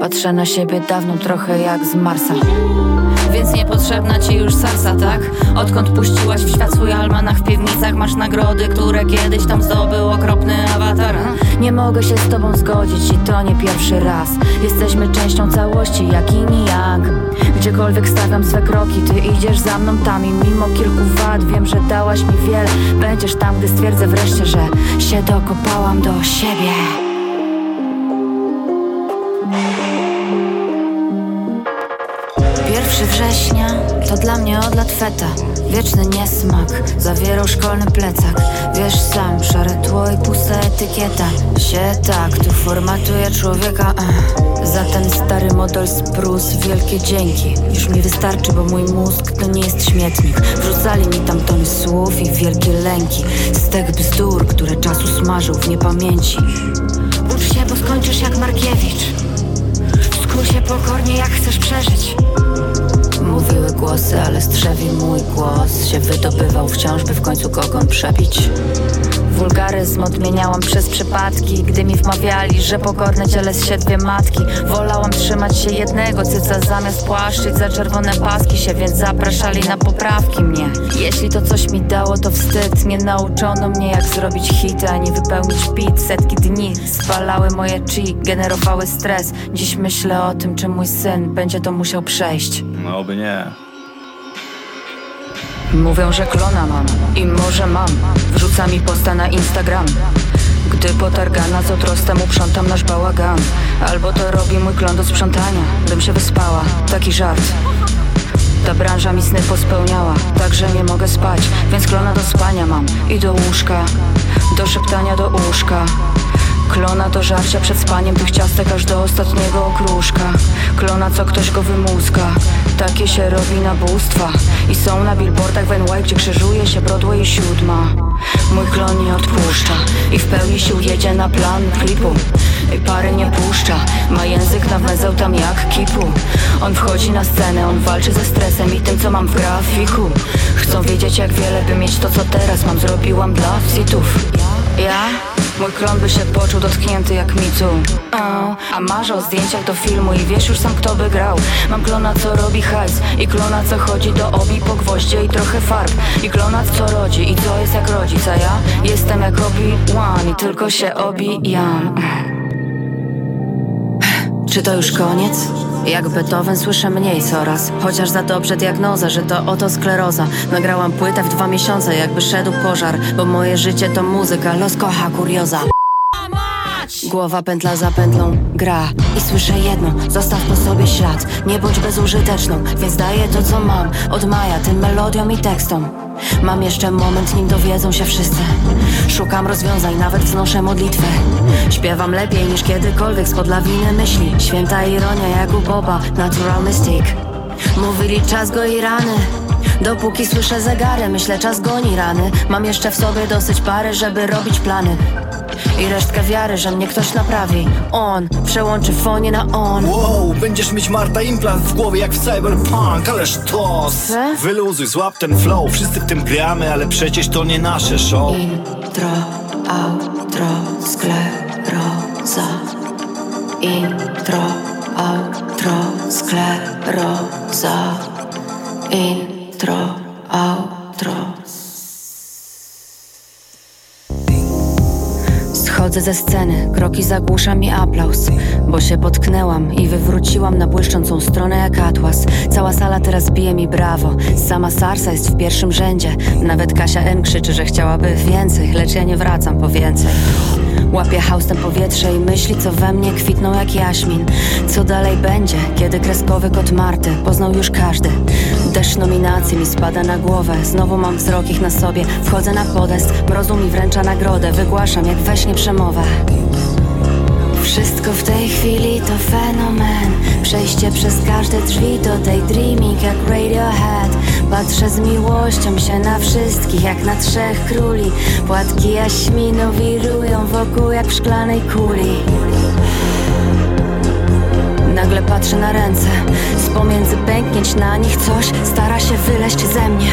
Patrzę na siebie dawno trochę jak z Marsa. Więc niepotrzebna ci już sarsa, tak? Odkąd puściłaś w świat swój almanach w piwnicach Masz nagrody, które kiedyś tam zdobył okropny awatar. Nie mogę się z tobą zgodzić i to nie pierwszy raz. Jesteśmy częścią całości jak i yang Gdziekolwiek stawiam swe kroki, ty idziesz za mną tam I mimo kilku wad wiem, że dałaś mi wiele. Będziesz tam, gdy stwierdzę wreszcie, że się dokopałam do siebie Pierwszy września to dla mnie odlat feta. Wieczny niesmak zawierał szkolny plecak. Wiesz sam, szare tło i pusta etykieta. Się tak tu formatuje człowieka Za ten stary model sprus wielkie dzięki. Już mi wystarczy, bo mój mózg to nie jest śmietnik. Wrzucali mi tam tony słów i wielkie lęki. Tych bzdur, które czasu smażył w niepamięci. Ucz się, bo skończysz jak Markiewicz. Skuł się pokornie, jak chcesz przeżyć Mówiły głosy, ale strzewi mój głos. Się wydobywał wciąż, by w końcu kogon przebić Wulgaryzm odmieniałam przez przypadki. Gdy mi wmawiali, że pokorne ciele z siedwie matki Wolałam trzymać się jednego cyca Zamiast płaszczyć za czerwone paski się Więc zapraszali na poprawki mnie. Jeśli to coś mi dało, to wstyd. Nie nauczono mnie jak zrobić hity Ani wypełnić pit Setki dni spalały moje chi Generowały stres. Dziś myślę o tym, czy mój syn Będzie to musiał przejść. No by nie Mówią, że klona mam i może mam. Wrzuca mi posta na Instagram. Gdy potargana z otrostem uprzątam nasz bałagan. Albo to robi mój klon do sprzątania Bym się wyspała, taki żart. Ta branża mi sny pospełniała, także nie mogę spać. Więc klona do spania mam i do łóżka. Do szeptania do łóżka. Klona do żarcia przed spaniem tych ciastek aż do ostatniego okruszka. Klona co ktoś go wymózga Takie się robi nabóstwa. I są na billboardach w NY, gdzie krzyżuje się Broadway i siódma. Mój klon nie odpuszcza I w pełni sił jedzie na plan klipu. I pary nie puszcza. Ma język na węzeł tam jak kipu. On wchodzi na scenę, on walczy ze stresem I tym co mam w grafiku. Chcą wiedzieć jak wiele by mieć to co teraz mam. Zrobiłam dla sitów. Ja? Mój klon by się poczuł dotknięty jak Micu oh, A marzę o zdjęciach do filmu i wiesz już sam kto by grał Mam klona co robi hajs i klona co chodzi do obi po gwoździe i trochę farb. I klona co rodzi i co jest jak rodzic A ja? Jestem jak Obi-Wan i tylko się obijam Czy to już koniec? Jak Beethoven słyszę mniej coraz Chociaż za dobrze diagnoza, że to oto skleroza Nagrałam płytę w dwa miesiące jakby szedł pożar Bo moje życie to muzyka, los kocha kurioza. Głowa pętla za pętlą gra. I słyszę jedno, zostaw po sobie ślad. Nie bądź bezużyteczną, więc daję to co mam. Od maja tym melodiom i tekstom Mam jeszcze moment, nim dowiedzą się wszyscy. Szukam rozwiązań, nawet wznoszę modlitwę Śpiewam lepiej niż kiedykolwiek spod lawiny myśli. Święta ironia jak u Boba, natural mystic Mówili czas go i rany Dopóki słyszę zegary, myślę czas goni rany. Mam jeszcze w sobie dosyć pary, żeby robić plany. I resztkę wiary, że mnie ktoś naprawi. On przełączy fonie na on. Wow, będziesz mieć Marta implant w głowie jak w cyberpunk Ależ to Wyluzuj, złap ten flow. Wszyscy w tym gramy, ale przecież to nie nasze show. Outro, outro, skleroza. Intro, outro, skleroza. Intro, outro. Schodzę ze sceny, kroki zagłusza mi aplauz Bo się potknęłam i wywróciłam na błyszczącą stronę jak atłas Cała sala teraz bije mi brawo Sama Sarsa jest w pierwszym rzędzie. Nawet Kasia N krzyczy, że chciałaby więcej Lecz ja nie wracam po więcej. Łapię haustem powietrze i myśli, co we mnie kwitną jak jaśmin. Co dalej będzie, kiedy kreskowy kot Marty poznał już każdy Deszcz nominacji mi spada na głowę. Znowu mam wzrok ich na sobie. Wchodzę na podest, mrozu mi wręcza nagrodę. Wygłaszam jak we śnie przemowę. Wszystko w tej chwili to fenomen. Przejście przez każde drzwi to daydreaming jak Radiohead. Patrzę z miłością się na wszystkich jak na trzech króli. Płatki jaśminu wirują wokół jak w szklanej kuli Nagle patrzę na ręce. Z pomiędzy pęknięć na nich coś Stara się wyleść ze mnie.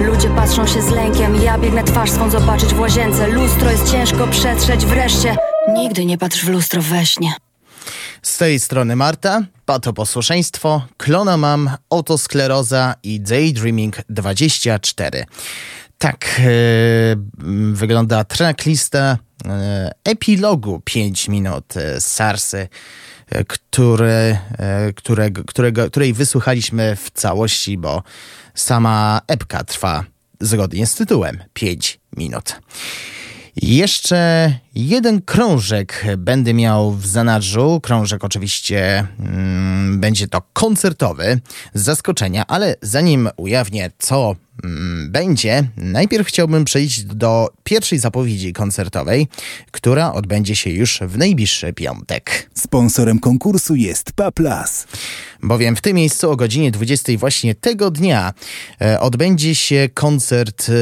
Ludzie patrzą się z lękiem. Ja biegnę twarz swą zobaczyć w łazience. Lustro jest ciężko przetrzeć. Wreszcie Nigdy nie patrz w lustro we śnie. Z tej strony Marta, patoposłuszeństwo, klona mam, otoskleroza i Daydreaming 24. Tak e, wygląda tracklista e, epilogu 5 minut e, Sarsy, który, e, którego, którego, której wysłuchaliśmy w całości, bo sama epka trwa zgodnie z tytułem 5 minut. Jeszcze jeden krążek będę miał w zanadrzu. Krążek oczywiście mm, będzie to koncertowy z zaskoczenia, ale zanim ujawnię, co mm, będzie, najpierw chciałbym przejść do pierwszej zapowiedzi koncertowej, która odbędzie się już w najbliższy piątek. Sponsorem konkursu jest Paplas. Bowiem w tym miejscu o godzinie 20 właśnie tego dnia e, odbędzie się koncert e,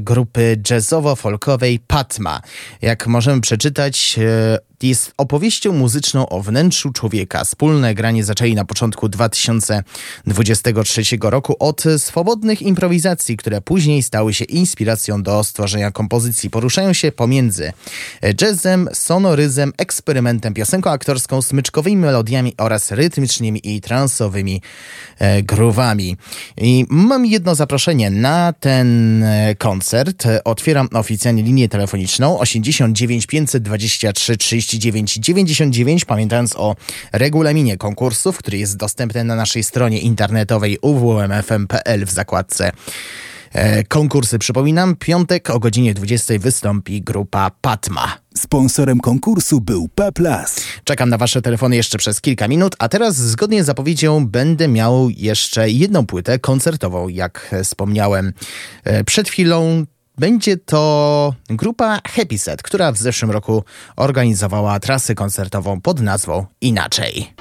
grupy jazzowo-folkowej Patma. Jak możemy przeczytać, e, jest opowieścią muzyczną o wnętrzu człowieka. Wspólne granie zaczęli na początku 2023 roku od swobodnych improwizacji, które później stały się inspiracją do stworzenia kompozycji. Poruszają się pomiędzy jazzem, sonoryzem, eksperymentem, piosenką aktorską, smyczkowymi melodiami oraz rytmicznymi i transowymi e. I mam jedno zaproszenie na ten e, koncert. Otwieram oficjalnie linię telefoniczną 89 523 39 99, pamiętając o regulaminie konkursów, który jest dostępny na naszej stronie internetowej uwmfm.pl w zakładce e, konkursy. Przypominam, piątek o godzinie 20 wystąpi grupa Patma. Sponsorem konkursu był Paplas. Czekam na Wasze telefony jeszcze przez kilka minut, a teraz zgodnie z zapowiedzią będę miał jeszcze jedną płytę koncertową, jak wspomniałem e, przed chwilą. Będzie to grupa Happy Set, która w zeszłym roku organizowała trasę koncertową pod nazwą Inaczej.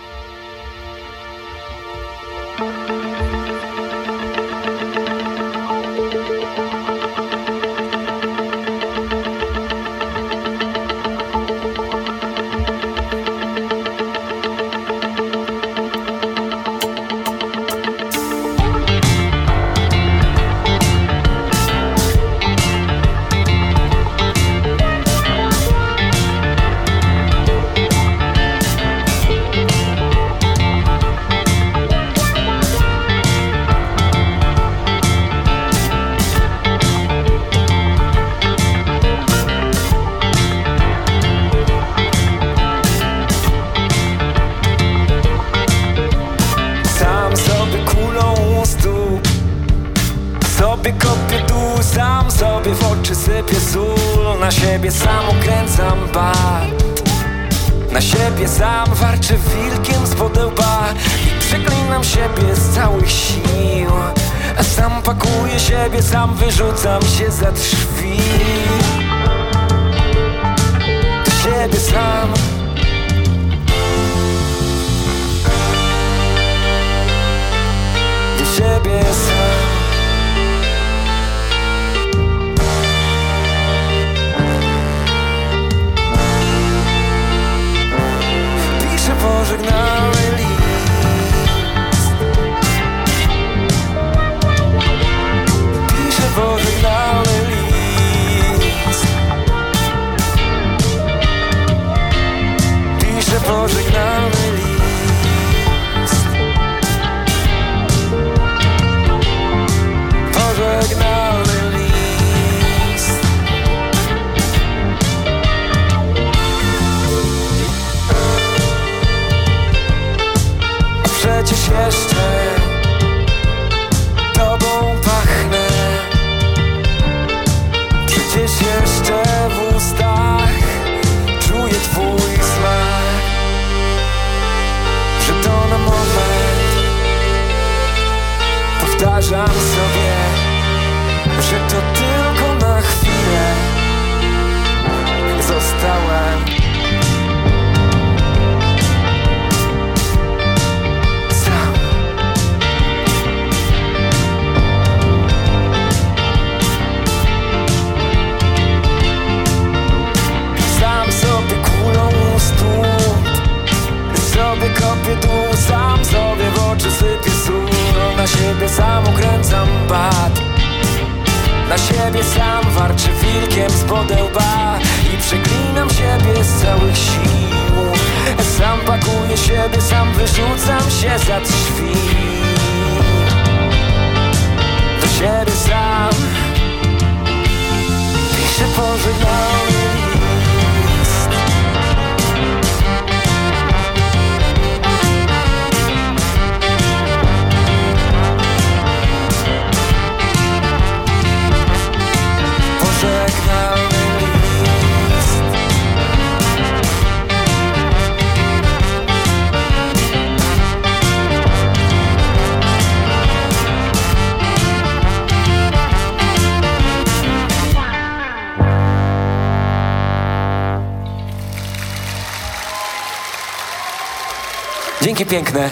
Dzięki piękne.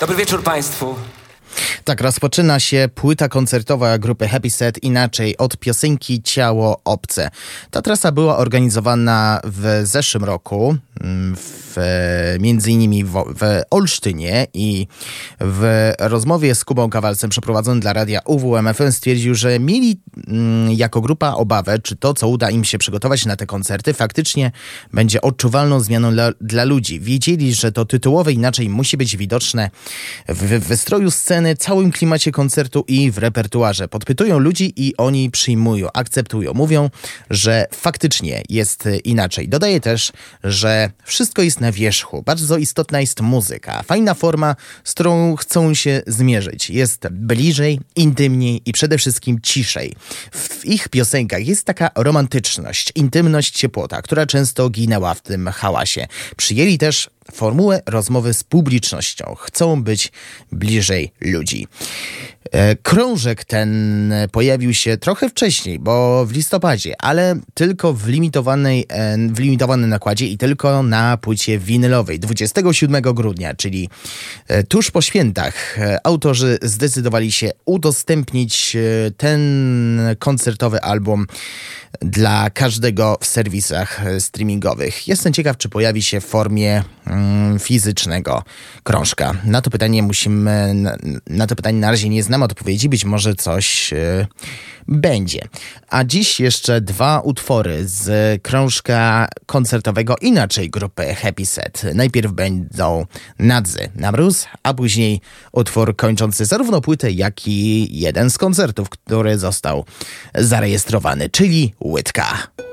Dobry wieczór Państwu. Tak, rozpoczyna się płyta koncertowa grupy Happy Set inaczej od piosenki Ciało Obce. Ta trasa była organizowana w zeszłym roku, w, między innymi w, w Olsztynie i w rozmowie z Kubą Kawalcem przeprowadzonym dla radia UWMFM stwierdził, że mieli mm, jako grupa obawę, czy to, co uda im się przygotować na te koncerty, faktycznie będzie odczuwalną zmianą dla, dla ludzi. Wiedzieli, że to tytułowe inaczej musi być widoczne w, wystroju sceny, całym klimacie koncertu i w repertuarze. Podpytują ludzi i oni przyjmują, akceptują. Mówią, że faktycznie jest inaczej. Dodaje też, że wszystko jest na wierzchu. Bardzo istotna jest muzyka. Fajna forma, z którą chcą się zmierzyć. Jest bliżej, intymniej i przede wszystkim ciszej. W ich piosenkach jest taka romantyczność, intymność, ciepłota, która często ginęła w tym hałasie. Przyjęli też formułę rozmowy z publicznością. Chcą być bliżej ludzi. E, krążek ten pojawił się trochę wcześniej, bo w listopadzie, ale tylko w, limitowanej, e, w limitowanym nakładzie i tylko na płycie winylowej 27 grudnia, czyli e, tuż po świętach. Autorzy zdecydowali się udostępnić ten koncertowy album dla każdego w serwisach streamingowych. Jestem ciekaw, czy pojawi się w formie fizycznego krążka. Na to pytanie musimy, na, na to pytanie na razie nie znam odpowiedzi, być może coś yy, będzie. A dziś jeszcze dwa utwory z krążka koncertowego inaczej grupy Happy Set. Najpierw będą Nadzy na mróz, a później utwór kończący zarówno płytę, jak i jeden z koncertów, który został zarejestrowany, czyli Łydka.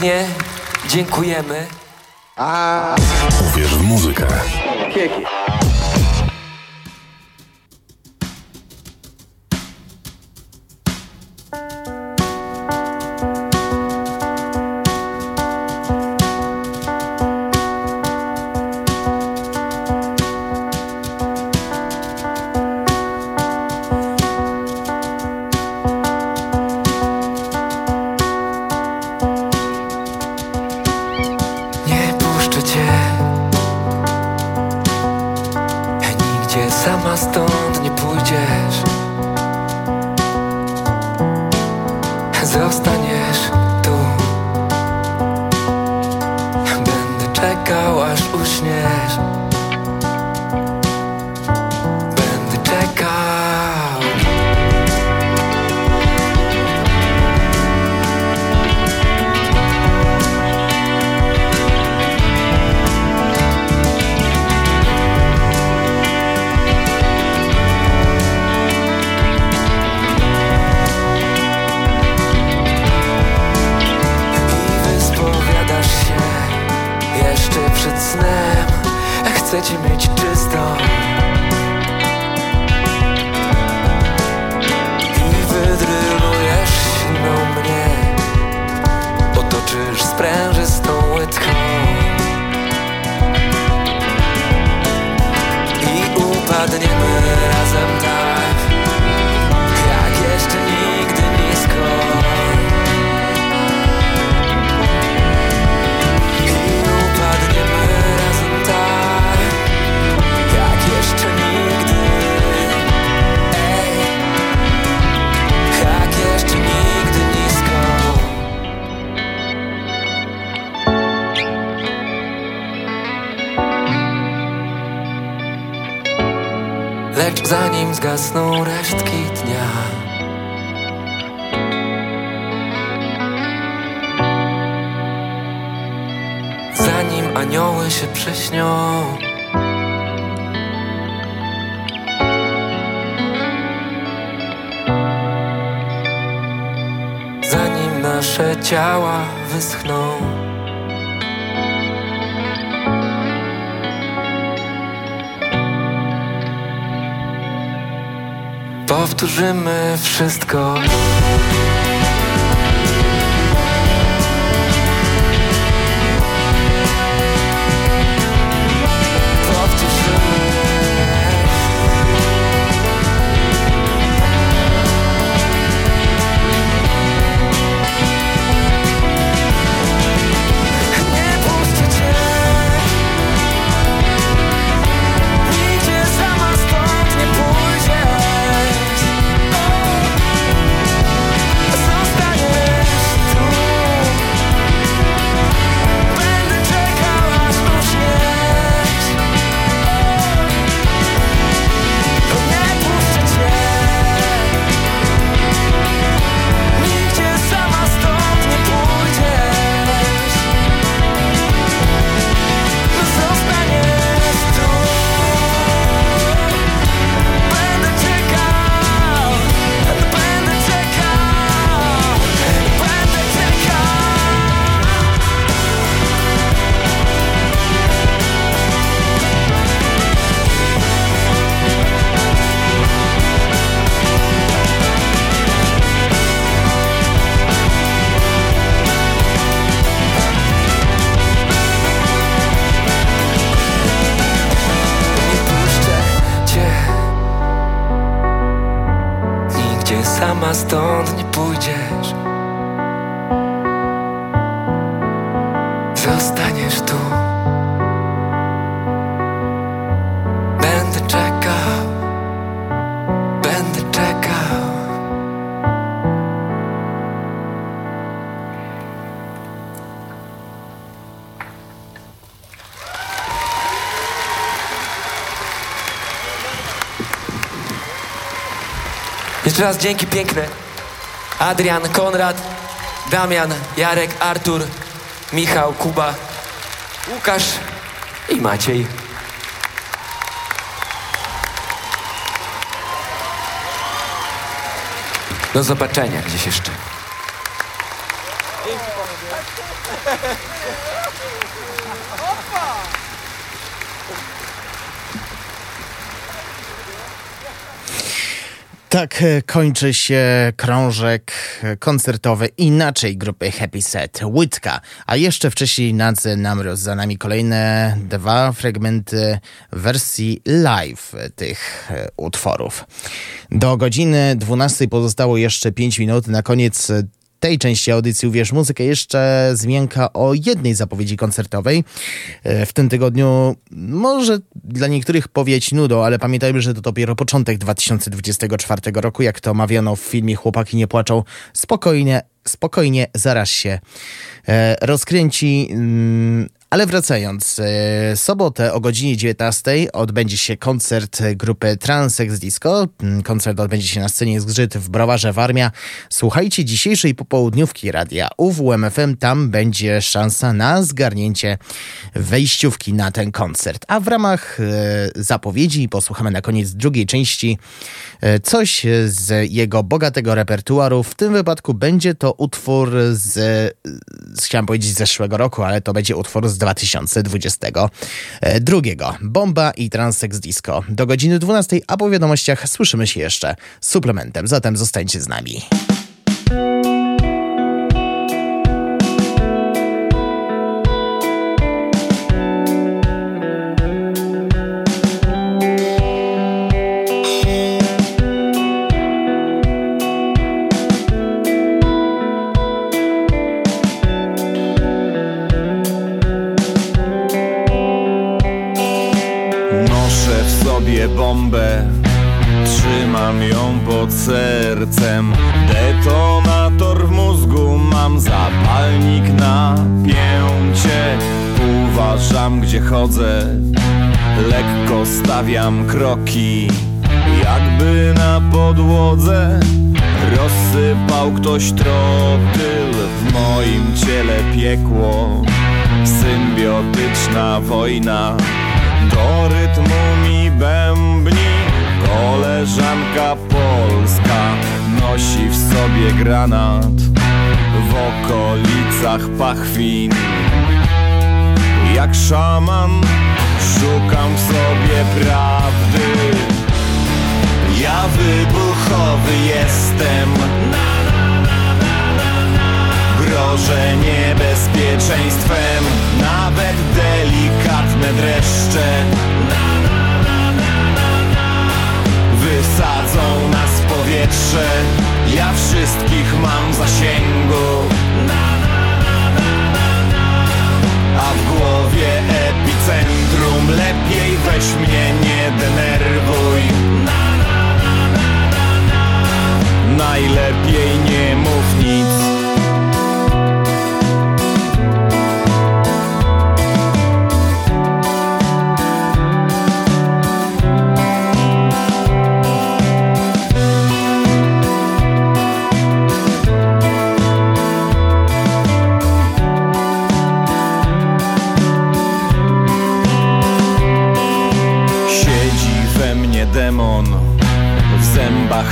Pięknie, dziękujemy. A Uwierz w muzykę. Kieki. Jeszcze raz dzięki piękne. Adrian, Konrad, Damian, Jarek, Artur, Michał, Kuba, Łukasz i Maciej. Do zobaczenia gdzieś jeszcze. Tak e, kończy się krążek e, koncertowy inaczej grupy Happy Set Łydka, a jeszcze wcześniej Nadze Namroz. Za nami kolejne dwa fragmenty wersji live tych e, utworów. Do godziny 12 pozostało jeszcze 5 minut. Na koniec tej części audycji Uwierz Muzykę jeszcze zmianka o jednej zapowiedzi koncertowej. E, W tym tygodniu może dla niektórych powieć nudo, ale pamiętajmy, że to dopiero początek 2024 roku, jak to mawiano w filmie Chłopaki nie płaczą. Spokojnie, spokojnie, zaraz się e, rozkręci. Ale wracając, e, sobotę o godzinie 19 odbędzie się koncert grupy Transex Disco. Mm, Koncert odbędzie się na scenie Zgrzyt w Browarze Warmia. Słuchajcie dzisiejszej popołudniówki radia UWMFM, tam będzie szansa na zgarnięcie wejściówki na ten koncert. A w ramach e, zapowiedzi posłuchamy na koniec drugiej części coś z jego bogatego repertuaru. W tym wypadku będzie to utwór z, chciałem powiedzieć z zeszłego roku, ale to będzie utwór z 2022. Bomba i Transex Disco. Do godziny 12, a po wiadomościach słyszymy się jeszcze suplementem. Zatem zostańcie z nami. Bombę. Trzymam ją pod sercem. Detonator w mózgu Mam zapalnik na pięcie. Uważam gdzie chodzę. Lekko stawiam kroki. Jakby na podłodze rozsypał ktoś trotyl W moim ciele piekło. Symbiotyczna wojna Do rytmu mi Koleżanka polska Nosi w sobie granat. W okolicach pachwin. Jak szaman Szukam w sobie prawdy. Ja wybuchowy jestem. Grożę niebezpieczeństwem. Nawet delikatne dreszcze powietrze. Ja wszystkich mam w zasięgu. A w głowie epicentrum. Lepiej weź mnie nie denerwuj. Najlepiej nie mów nic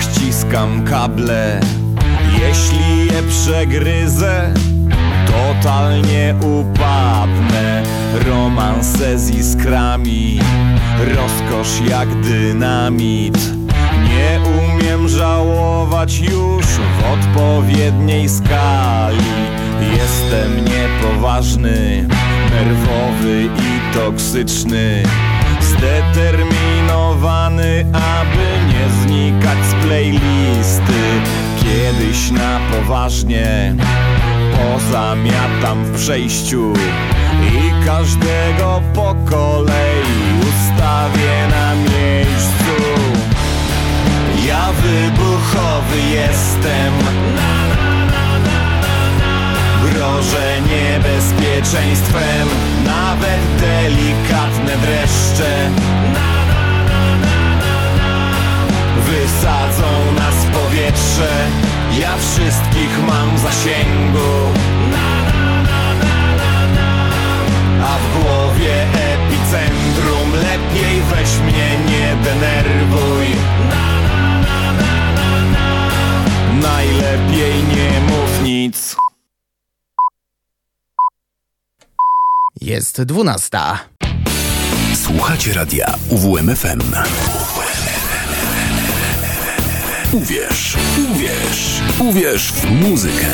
ściskam kable. Jeśli je przegryzę Totalnie upadnę. Romanse z iskrami Rozkosz jak dynamit. Nie umiem żałować już w odpowiedniej skali. Jestem niepoważny, nerwowy i toksyczny. Zdeterminowany, nie znikać z playlisty Kiedyś na poważnie pozamiatam w przejściu I każdego po kolei ustawię na miejscu. Ja wybuchowy jestem. Grożę niebezpieczeństwem Nawet delikatne dreszcze Wysadzą nas w powietrze. Ja wszystkich mam w zasięgu. A w głowie epicentrum Lepiej weź mnie nie denerwuj. Najlepiej nie mów nic. Jest dwunasta. Słuchacie radia UWMFM. Uwierz, uwierz, uwierz w muzykę.